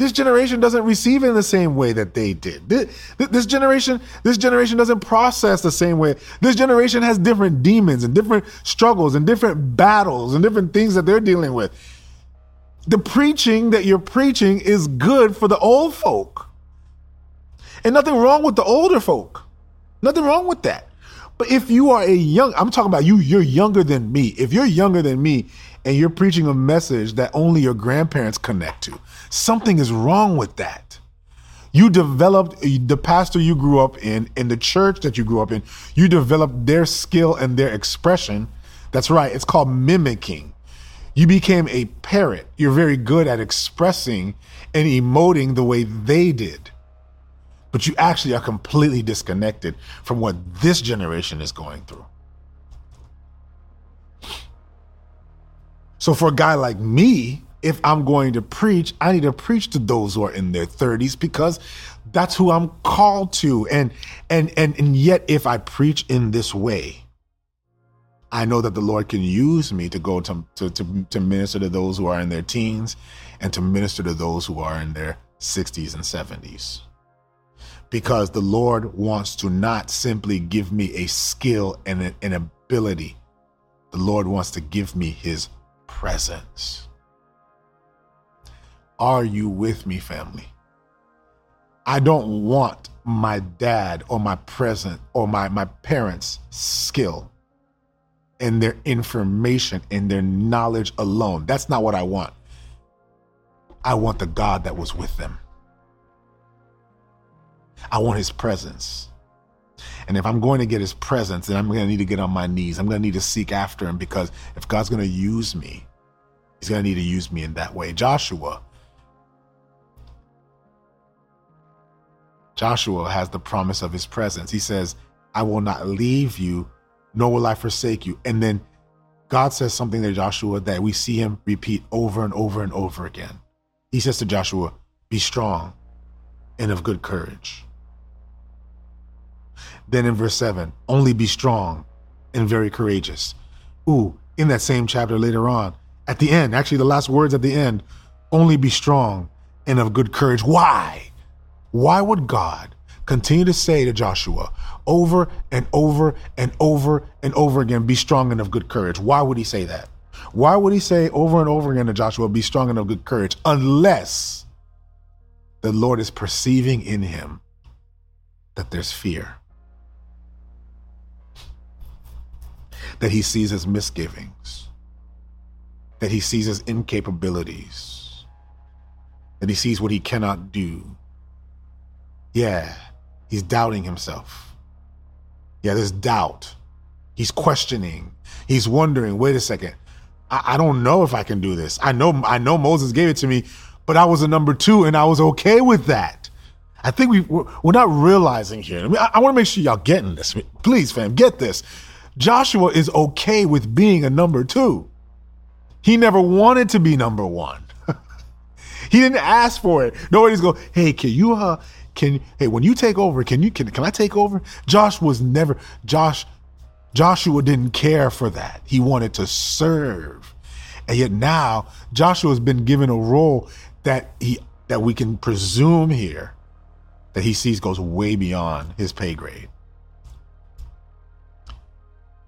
This generation doesn't receive in the same way that they did. This, this, generation, this generation doesn't process the same way. This generation has different demons and different struggles and different battles and different things that they're dealing with the preaching that you're preaching is good for the old folk. And nothing wrong with the older folk. Nothing wrong with that. But if you are a young, I'm talking about you, you're younger than me. If you're younger than me and you're preaching a message that only your grandparents connect to, something is wrong with that. You developed the pastor you grew up in, in the church that you grew up in, you developed their skill and their expression. That's right. It's called mimicking. You became a parrot. You're very good at expressing and emoting the way they did. But you actually are completely disconnected from what this generation is going through. So, for a guy like me, if I'm going to preach, I need to preach to those who are in their 30s because that's who I'm called to. And and and and yet if I preach in this way, I know that the Lord can use me to go to, to, to, to, minister to those who are in their teens and to minister to those who are in their 60s and 70s. Because the Lord wants to not simply give me a skill and an ability, the Lord wants to give me his presence. Are you with me, family? I don't want my dad or my present or my, my parents' skill and their information and their knowledge alone. That's not what I want. I want the God that was with them. I want his presence. And if I'm going to get his presence, then I'm going to need to get on my knees. I'm going to need to seek after him because if God's going to use me, he's going to need to use me in that way. Joshua. Joshua has the promise of his presence. He says, I will not leave you nor will I forsake you. And then God says something to Joshua that we see him repeat over and over and over again. He says to Joshua, Be strong and of good courage. Then in verse 7, only be strong and very courageous. Ooh, in that same chapter later on, at the end, actually, the last words at the end, only be strong and of good courage. Why? Why would God continue to say to Joshua over and over and over and over again, be strong and of good courage. Why would he say that? Why would he say over and over again to Joshua, be strong and of good courage, unless the Lord is perceiving in him that there's fear? That he sees his misgivings, that he sees his incapabilities, that he sees what he cannot do. Yeah, He's doubting himself. Yeah, there's doubt. He's questioning. He's wondering, wait a second. I, I don't know if I can do this. I know I know Moses gave it to me, but I was a number two and I was okay with that. I think we we're not realizing here. I, mean, I, I want to make sure y'all getting this. Please, fam, get this. Joshua is okay with being a number two. He never wanted to be number one. he didn't ask for it. Nobody's go, hey, can you uh can hey when you take over, can you can can I take over? Josh was never Josh Joshua didn't care for that. He wanted to serve. And yet now Joshua has been given a role that he that we can presume here that he sees goes way beyond his pay grade.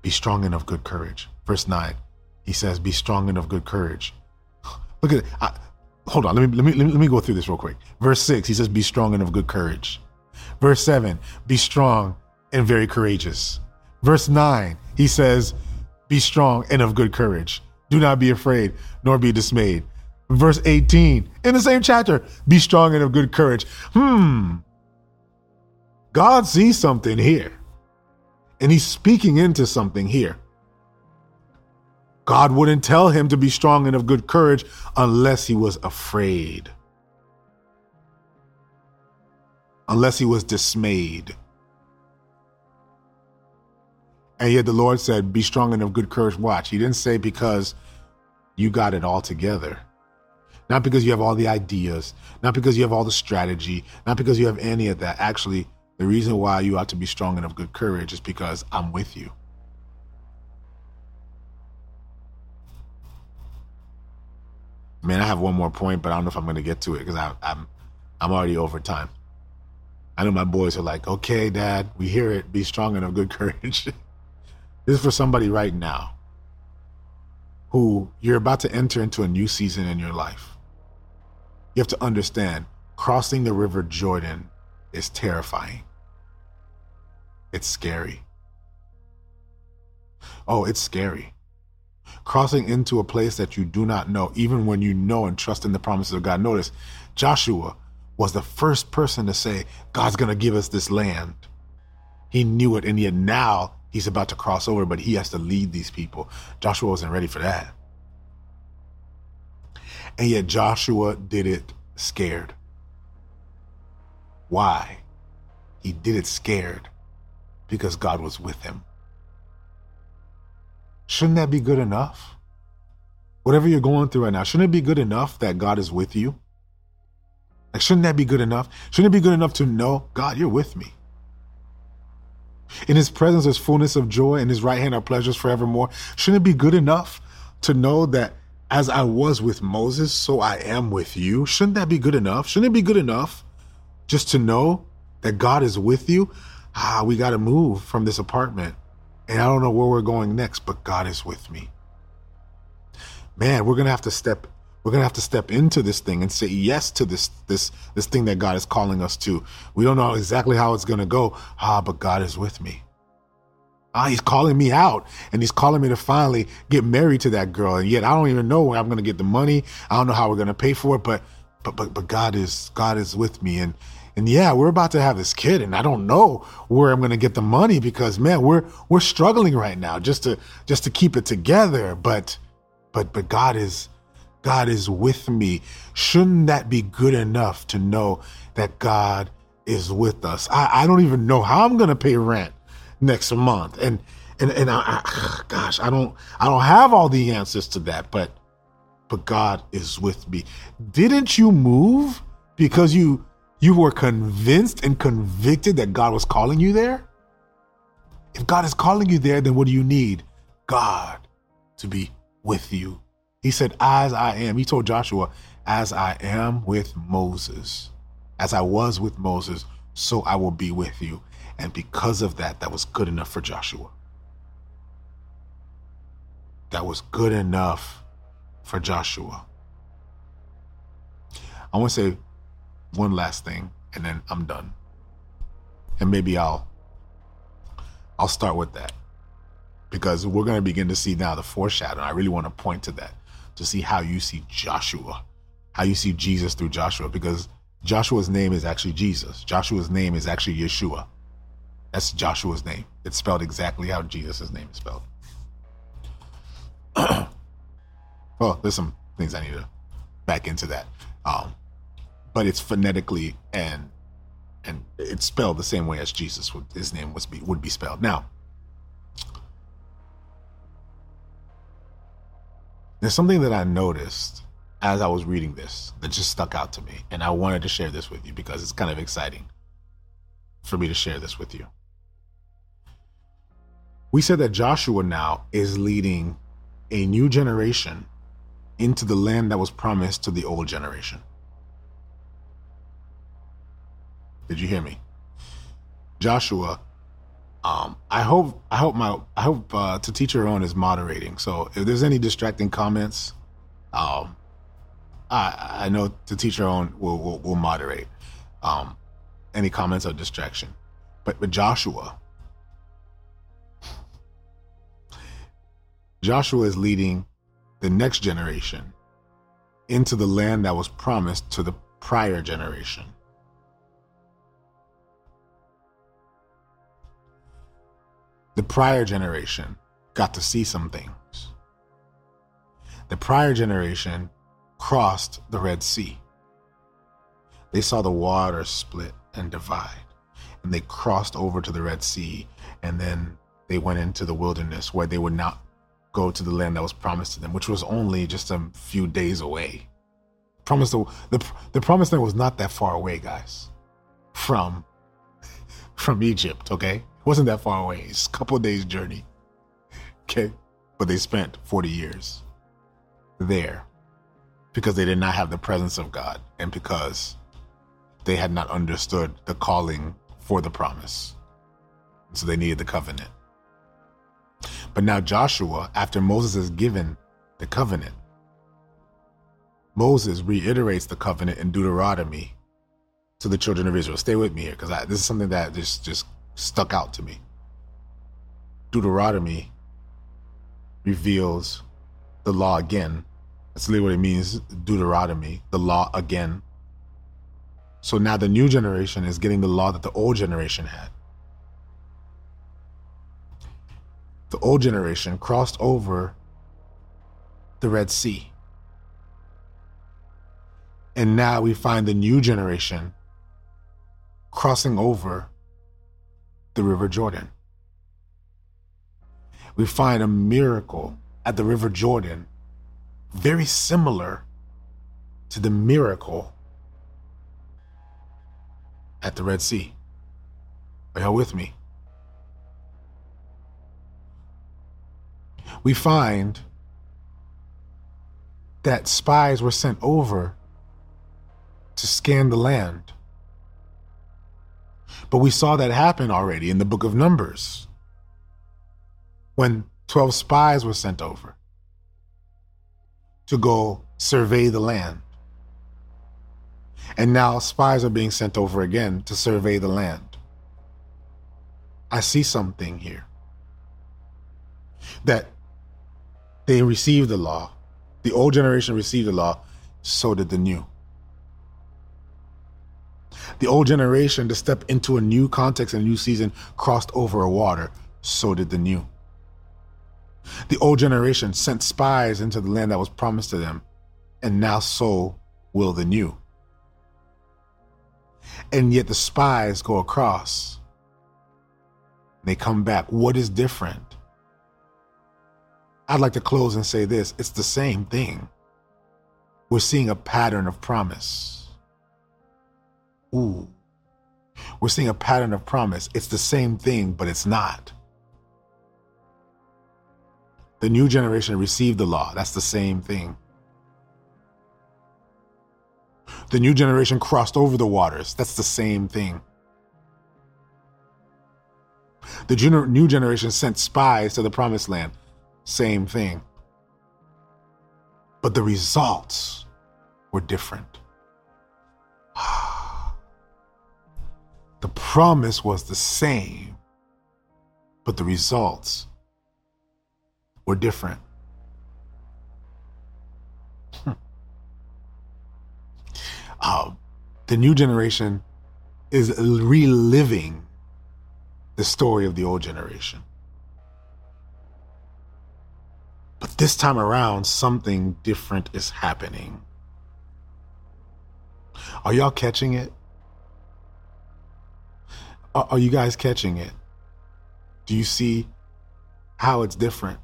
Be strong and of good courage. Verse 9, he says, Be strong and of good courage. Look at it. I, hold on, let me, let, me, let me go through this real quick. Verse 6, he says, Be strong and of good courage. Verse 7, Be strong and very courageous. Verse 9, he says, Be strong and of good courage. Do not be afraid, nor be dismayed. Verse 18, in the same chapter, Be strong and of good courage. Hmm. God sees something here, and he's speaking into something here. God wouldn't tell him to be strong and of good courage unless he was afraid, unless he was dismayed. And yet the Lord said, Be strong and of good courage. Watch. He didn't say because you got it all together. Not because you have all the ideas, not because you have all the strategy, not because you have any of that. Actually, the reason why you ought to be strong and of good courage is because I'm with you. Man, I have one more point, but I don't know if I'm going to get to it because I'm I'm already over time. I know my boys are like, "Okay, Dad, we hear it. Be strong and of good courage." This is for somebody right now who you're about to enter into a new season in your life. You have to understand crossing the river Jordan is terrifying. It's scary. Oh, it's scary. Crossing into a place that you do not know, even when you know and trust in the promises of God. Notice Joshua was the first person to say, God's going to give us this land. He knew it, and yet now he's about to cross over, but he has to lead these people. Joshua wasn't ready for that. And yet Joshua did it scared. Why? He did it scared because God was with him. Shouldn't that be good enough? Whatever you're going through right now, shouldn't it be good enough that God is with you? Like, shouldn't that be good enough? Shouldn't it be good enough to know, God, you're with me? In his presence is fullness of joy, in his right hand are pleasures forevermore. Shouldn't it be good enough to know that as I was with Moses, so I am with you? Shouldn't that be good enough? Shouldn't it be good enough just to know that God is with you? Ah, we got to move from this apartment. And I don't know where we're going next, but God is with me. Man, we're going to have to step we're going to have to step into this thing and say yes to this this this thing that God is calling us to. We don't know exactly how it's going to go. Ah, but God is with me. Ah, he's calling me out and he's calling me to finally get married to that girl. And yet I don't even know where I'm going to get the money. I don't know how we're going to pay for it, but but but but God is God is with me and and yeah, we're about to have this kid and I don't know where I'm going to get the money because man, we're we're struggling right now just to just to keep it together, but but but God is God is with me. Shouldn't that be good enough to know that God is with us? I, I don't even know how I'm going to pay rent next month. And, and, and I, I, gosh, I don't, I don't have all the answers to that, but, but God is with me. Didn't you move because you, you were convinced and convicted that God was calling you there? If God is calling you there, then what do you need? God to be with you. He said, As I am. He told Joshua, As I am with Moses, as I was with Moses, so I will be with you. And because of that, that was good enough for Joshua. That was good enough for Joshua. I want to say one last thing and then I'm done. And maybe I'll I'll start with that. Because we're going to begin to see now the foreshadowing. I really want to point to that to see how you see Joshua, how you see Jesus through Joshua, because Joshua's name is actually Jesus. Joshua's name is actually Yeshua. That's Joshua's name. It's spelled exactly how Jesus' name is spelled. well, there's some things I need to back into that. Um, but it's phonetically and and it's spelled the same way as Jesus would his name was be would be spelled. Now, there's something that I noticed as I was reading this that just stuck out to me, and I wanted to share this with you because it's kind of exciting for me to share this with you. We said that Joshua now is leading a new generation into the land that was promised to the old generation. Did you hear me? Joshua, um, I hope I hope my I hope uh, to teach your own is moderating. So if there's any distracting comments, um, I I know to teach your own will will, will moderate. Um, any comments or distraction, but but Joshua, Joshua is leading the next generation into the land that was promised to the prior generation. The prior generation got to see some things. The prior generation crossed the Red Sea. They saw the water split and divide, and they crossed over to the Red Sea, and then they went into the wilderness where they would not go to the land that was promised to them, which was only just a few days away. Promise the, the the promised land was not that far away, guys, from from Egypt. Okay, it wasn't that far away. It's a couple days journey. Okay, but they spent forty years there because they did not have the presence of God and because they had not understood the calling for the promise. So they needed the covenant. But now Joshua, after Moses is given the covenant, Moses reiterates the covenant in Deuteronomy to the children of Israel. Stay with me here because this is something that just, just stuck out to me. Deuteronomy reveals the law again. That's literally what it means, Deuteronomy, the law again. So now the new generation is getting the law that the old generation had. The old generation crossed over the Red Sea. And now we find the new generation crossing over the River Jordan. We find a miracle at the River Jordan very similar to the miracle at the Red Sea. Are y'all with me? We find that spies were sent over to scan the land. But we saw that happen already in the book of Numbers when 12 spies were sent over to go survey the land. And now spies are being sent over again to survey the land. I see something here that they received the law. The old generation received the law, so did the new. The old generation, to step into a new context and a new season, crossed over a water, so did the new. The old generation sent spies into the land that was promised to them, and now so will the new. And yet the spies go across. They come back. What is different? I'd like to close and say this it's the same thing. We're seeing a pattern of promise. Ooh. We're seeing a pattern of promise. It's the same thing, but it's not. The new generation received the law. That's the same thing. The new generation crossed over the waters. That's the same thing. The new generation sent spies to the promised land same thing. But the results were different. the promise was the same, but the results were different. um, The new generation is reliving the story of the old generation. But this time around, something different is happening. Are y'all catching it? Are, you guys catching it? Do you see how it's different?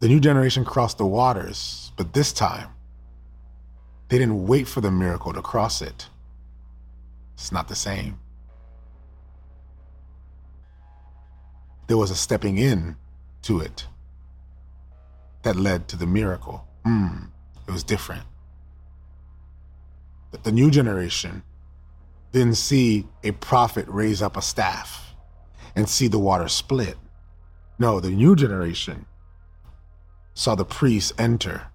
The new generation crossed the waters, but this time, they didn't wait for the miracle to cross it. It's not the same. There was a stepping in to it that led to the miracle. Mm, it was different. The new generation didn't see a prophet raise up a staff and see the water split. No, the new generation saw the priest enter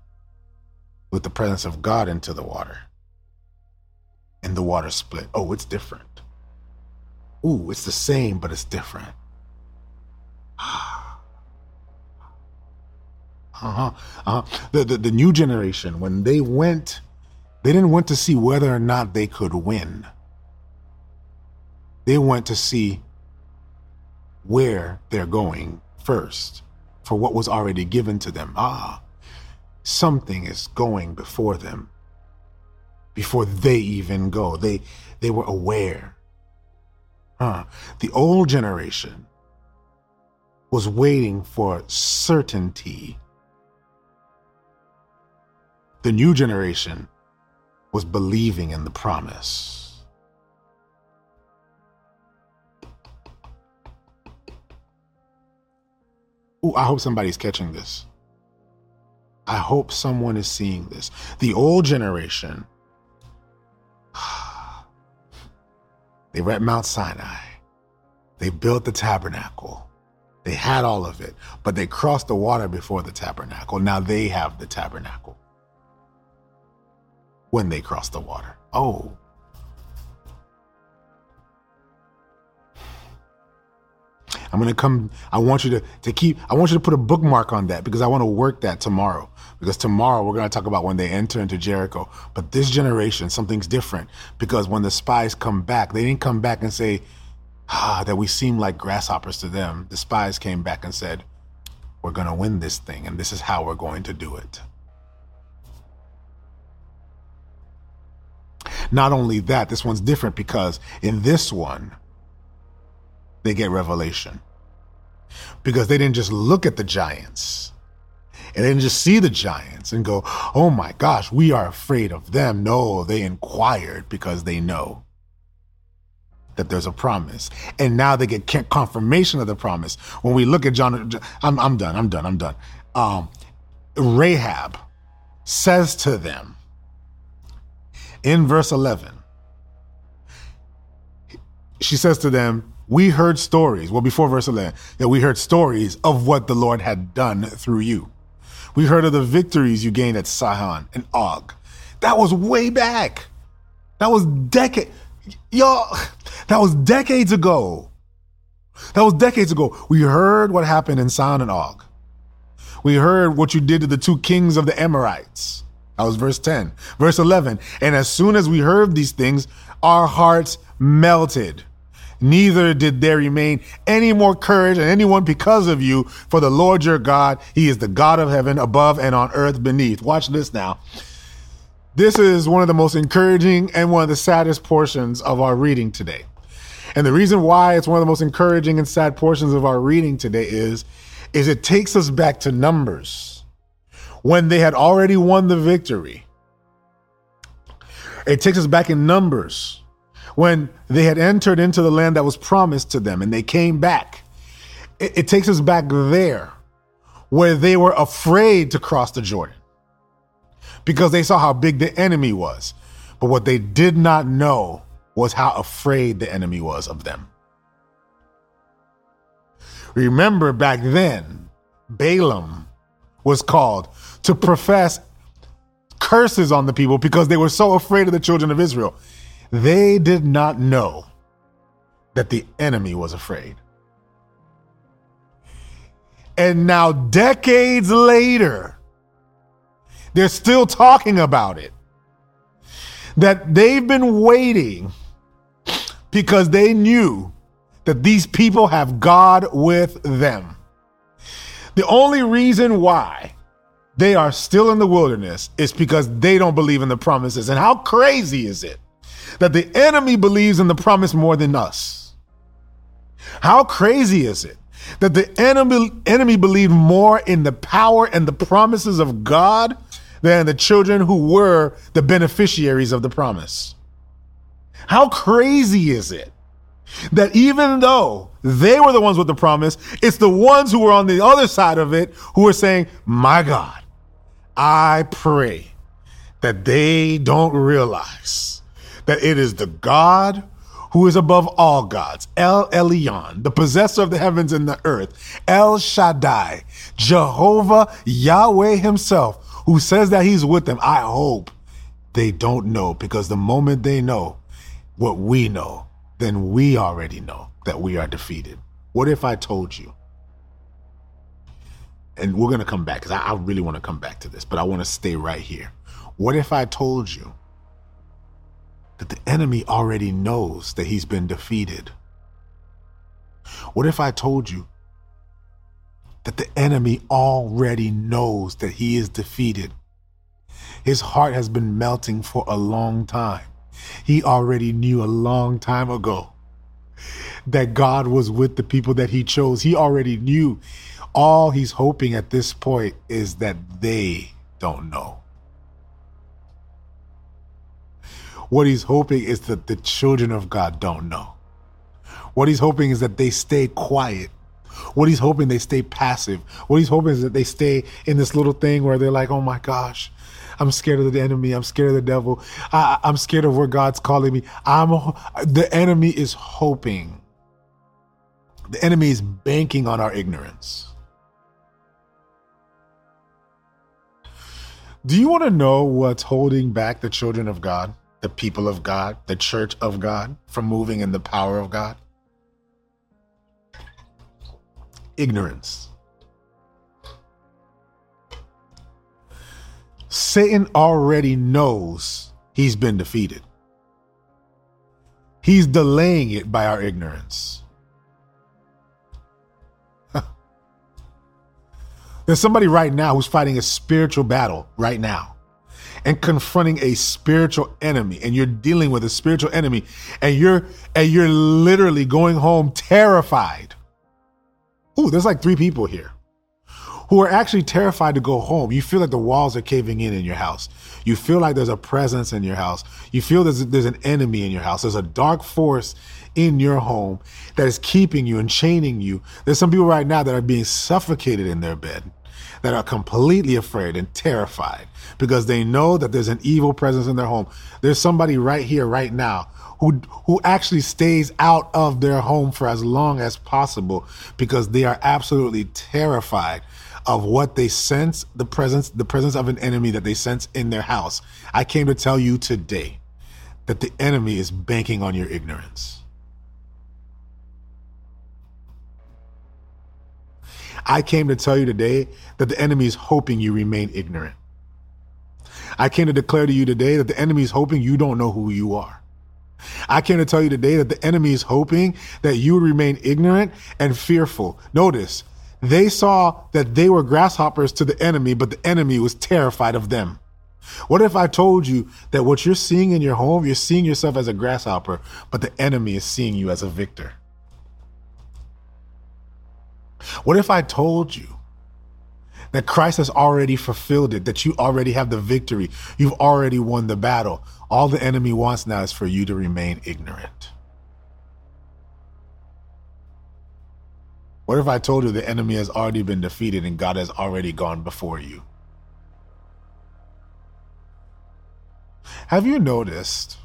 with the presence of God into the water. And the water split. Oh, it's different. Ooh, it's the same, but it's different. Uh-huh, uh-huh. The, the, the new generation, when they went, they didn't want to see whether or not they could win. They went to see where they're going first for what was already given to them. Ah, something is going before them before they even go. They they were aware. Huh. The old generation was waiting for certainty. The new generation was believing in the promise. Ooh, I hope somebody's catching this. I hope someone is seeing this. The old generation, they were at Mount Sinai. They built the tabernacle. They had all of it, but they crossed the water before the tabernacle. Now they have the tabernacle when they cross the water. Oh, I'm gonna come. I want you to to keep. I want you to put a bookmark on that because I want to work that tomorrow. Because tomorrow we're gonna talk about when they enter into Jericho. But this generation, something's different because when the spies come back, they didn't come back and say ah, that we seem like grasshoppers to them. The spies came back and said, "We're gonna win this thing, and this is how we're going to do it." Not only that, this one's different because in this one they get revelation. Because they didn't just look at the giants and they didn't just see the giants and go, oh my gosh, we are afraid of them. No, they inquired because they know that there's a promise. And now they get confirmation of the promise. When we look at John, I'm, I'm done, I'm done, I'm done. Um, Rahab says to them in verse 11, she says to them, we heard stories, well, before verse 11, that we heard stories of what the Lord had done through you. We heard of the victories you gained at Sihon and Og. That was way back. That was decade, y'all. That was decades ago. That was decades ago. We heard what happened in Sihon and Og. We heard what you did to the two kings of the Amorites. That was verse 10. Verse 11. And as soon as we heard these things, our hearts melted neither did there remain any more courage in anyone because of you. For the Lord your God, he is the God of heaven above and on earth beneath. Watch this now. This is one of the most encouraging and one of the saddest portions of our reading today. And the reason why it's one of the most encouraging and sad portions of our reading today is, is it takes us back to Numbers when they had already won the victory. It takes us back in Numbers when they had entered into the land that was promised to them and they came back. It, it takes us back there where they were afraid to cross the Jordan because they saw how big the enemy was. But what they did not know was how afraid the enemy was of them. Remember back then, Balaam was called to profess curses on the people because they were so afraid of the children of Israel. They did not know that the enemy was afraid. And now, decades later, they're still talking about it. that they've been waiting because they knew that these people have God with them. The only reason why they are still in the wilderness is because they don't believe in the promises. And how crazy is it that the enemy believes in the promise more than us? How crazy is it that the enemy enemy believed more in the power and the promises of God than the children who were the beneficiaries of the promise? How crazy is it that even though they were the ones with the promise, it's the ones who were on the other side of it who were saying, My God, I pray that they don't realize that it is the God who is above all gods, El Elyon, the possessor of the heavens and the earth, El Shaddai, Jehovah Yahweh himself, who says that he's with them. I hope they don't know because the moment they know what we know, then we already know that we are defeated. What if I told you? And we're going to come back because I, I, really want to come back to this, but I want to stay right here. What if I told you that the enemy already knows that he's been defeated? What if I told you that the enemy already knows that he is defeated? His heart has been melting for a long time. He already knew a long time ago that God was with the people that he chose. He already knew. All he's hoping at this point is that they don't know. What he's hoping is that the children of God don't know. What he's hoping is that they stay quiet. What he's hoping they stay passive. What he's hoping is that they stay in this little thing where they're like, oh my gosh, I'm scared of the enemy. I'm scared of the devil. I, am scared of where God's calling me. I'm the enemy is hoping. The enemy is banking on our ignorance. Do you want to know what's holding back the children of God, the people of God, the church of God from moving in the power of God? Ignorance. Satan already knows he's been defeated. He's delaying it by our ignorance. There's somebody right now who's fighting a spiritual battle right now and confronting a spiritual enemy and you're dealing with a spiritual enemy and you're and you're literally going home terrified. Ooh, there's like three people here who are actually terrified to go home. You feel like the walls are caving in in your house. You feel like there's a presence in your house. You feel there's, there's an enemy in your house. There's a dark force in your home that is keeping you and chaining you. There's some people right now that are being suffocated in their bed that are completely afraid and terrified because they know that there's an evil presence in their home. There's somebody right here, right now, who who actually stays out of their home for as long as possible because they are absolutely terrified of what they sense the presence the presence of an enemy that they sense in their house. I came to tell you today that the enemy is banking on your ignorance. I came to tell you today that the enemy is hoping you remain ignorant. I came to declare to you today that the enemy is hoping you don't know who you are. I came to tell you today that the enemy is hoping that you remain ignorant and fearful. Notice, they saw that they were grasshoppers to the enemy, but the enemy was terrified of them. What if I told you that what you're seeing in your home, you're seeing yourself as a grasshopper, but the enemy is seeing you as a victor? What if I told you that Christ has already fulfilled it, that you already have the victory, you've already won the battle? All the enemy wants now is for you to remain ignorant. What if I told you the enemy has already been defeated and God has already gone before you? Have you noticed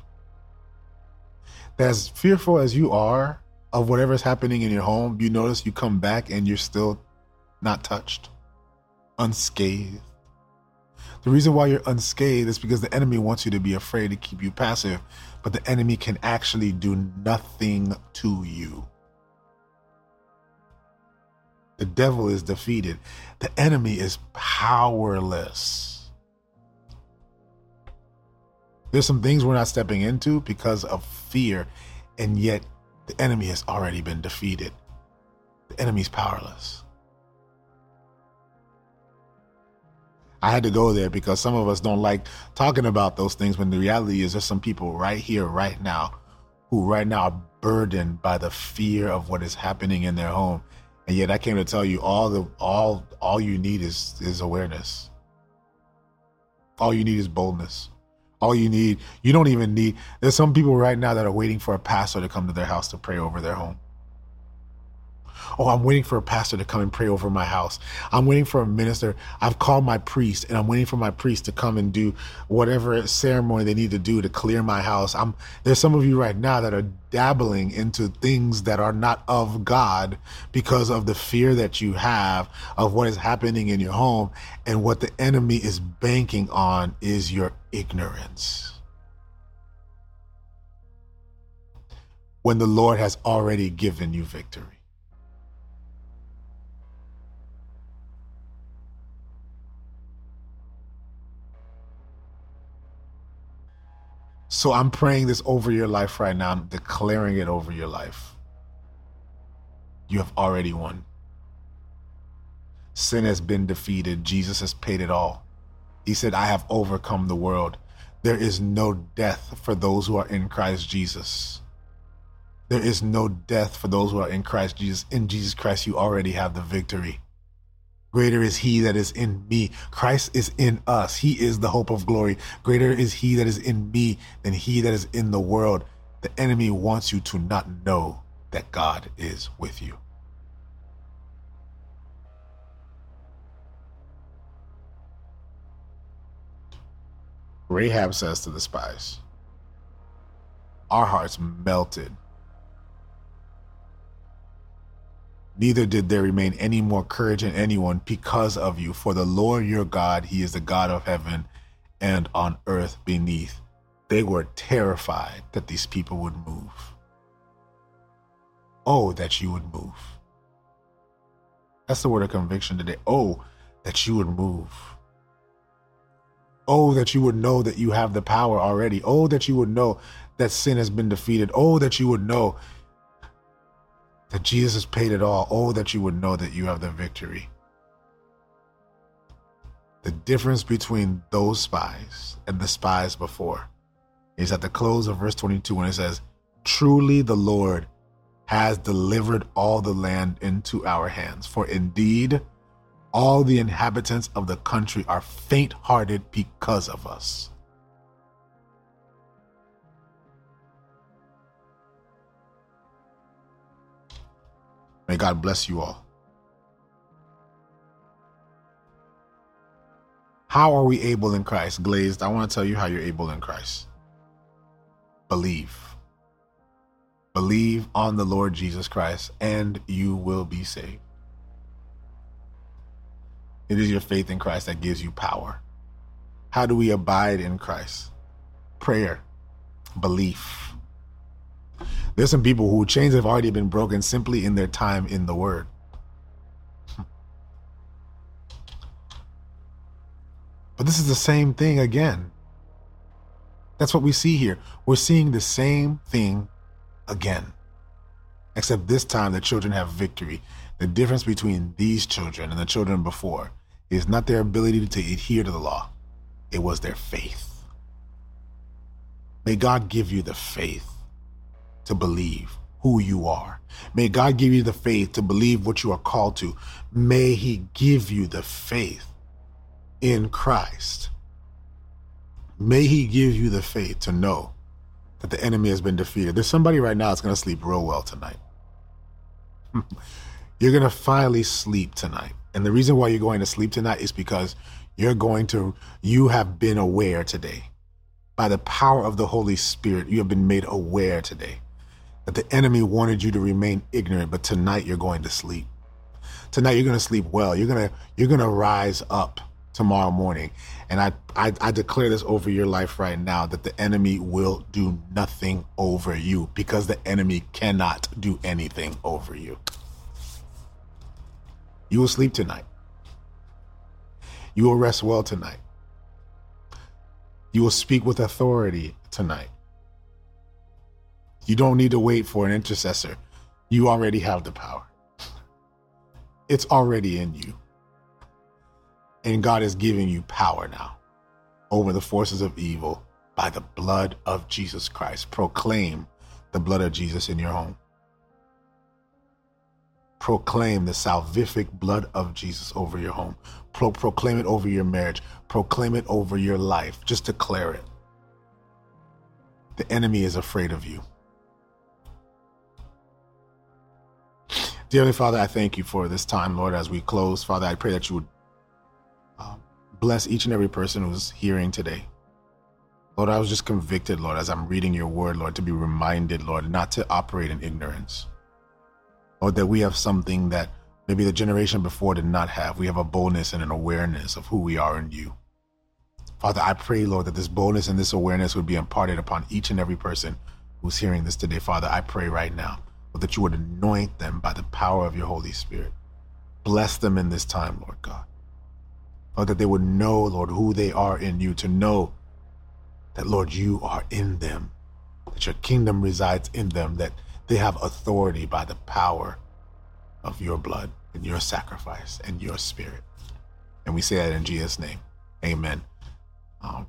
that as fearful as you are, of whatever's happening in your home, you notice you come back and you're still not touched, unscathed. The reason why you're unscathed is because the enemy wants you to be afraid to keep you passive, but the enemy can actually do nothing to you. The devil is defeated. The enemy is powerless. There's some things we're not stepping into because of fear, and yet the enemy has already been defeated. The enemy's powerless. I had to go there because some of us don't like talking about those things when the reality is there's some people right here, right now, who right now are burdened by the fear of what is happening in their home. And yet I came to tell you all the all all you need is is awareness. All you need is boldness. All you need, you don't even need there's some people right now that are waiting for a pastor to come to their house to pray over their home. Oh, I'm waiting for a pastor to come and pray over my house. I'm waiting for a minister. I've called my priest and I'm waiting for my priest to come and do whatever ceremony they need to do to clear my house. I'm there's some of you right now that are dabbling into things that are not of God because of the fear that you have of what is happening in your home and what the enemy is banking on is your ignorance. When the Lord has already given you victory. So I'm praying this over your life right now. I'm declaring it over your life. You have already won. Sin has been defeated. Jesus has paid it all. He said, I have overcome the world. There is no death for those who are in Christ Jesus. There is no death for those who are in Christ Jesus. In Jesus Christ, you already have the victory. Greater is he that is in me. Christ is in us. He is the hope of glory. Greater is he that is in me than he that is in the world. The enemy wants you to not know that God is with you. Rahab says to the spies, Our hearts melted neither did there remain any more courage in anyone because of you. For the Lord your God, he is the God of heaven and on earth beneath. They were terrified that these people would move. Oh, that you would move. That's the word of conviction today. Oh, that you would move. Oh, that you would know that you have the power already. Oh, that you would know that sin has been defeated. Oh, that you would know that Jesus paid it all. Oh, that you would know that you have the victory. The difference between those spies and the spies before is at the close of verse 22 when it says, Truly the Lord has delivered all the land into our hands. For indeed, all the inhabitants of the country are faint hearted because of us. May God bless you all. How are we able in Christ? Glazed, I want to tell you how you're able in Christ. Believe. Believe on the Lord Jesus Christ, and you will be saved. It is your faith in Christ that gives you power. How do we abide in Christ? Prayer, belief there's some people who chains have already been broken simply in their time in the Word. But this is the same thing again. That's what we see here. We're seeing the same thing again. Except this time the children have victory. The difference between these children and the children before is not their ability to adhere to the law, it was their faith. May God give you the faith to believe who you are. May God give you the faith to believe what you are called to. May He give you the faith in Christ. May He give you the faith to know that the enemy has been defeated. There's somebody right now that's going to sleep real well tonight. you're going to finally sleep tonight. And the reason why you're going to sleep tonight is because you're going to, you have been aware today. By the power of the Holy Spirit, you have been made aware today that the enemy wanted you to remain ignorant, but tonight you're going to sleep. Tonight you're going to sleep well. You're going to you're going to rise up tomorrow morning. And I, I I declare this over your life right now that the enemy will do nothing over you because the enemy cannot do anything over you. You will sleep tonight. You will rest well tonight. You will speak with authority tonight. You don't need to wait for an intercessor. You already have the power. It's already in you. And God is giving you power now over the forces of evil by the blood of Jesus Christ. Proclaim the blood of Jesus in your home. Proclaim the salvific blood of Jesus over your home. Pro- proclaim it over your marriage. Proclaim it over your life. Just declare it. The enemy is afraid of you. Dearly Father, I thank you for this time, Lord, as we close. Father, I pray that you would um, bless each and every person who's hearing today. Lord, I was just convicted, Lord, as I'm reading your word, Lord, to be reminded, Lord, not to operate in ignorance. Lord, that we have something that maybe the generation before did not have. We have a boldness and an awareness of who we are in you. Father, I pray, Lord, that this boldness and this awareness would be imparted upon each and every person who's hearing this today. Father, I pray right now Lord, that you would anoint them by the power of your Holy Spirit. Bless them in this time, Lord God. Lord, that they would know, Lord, who they are in you, to know that, Lord, you are in them, that your kingdom resides in them, that they have authority by the power of your blood and your sacrifice and your spirit. And we say that in Jesus' name. Amen. Um,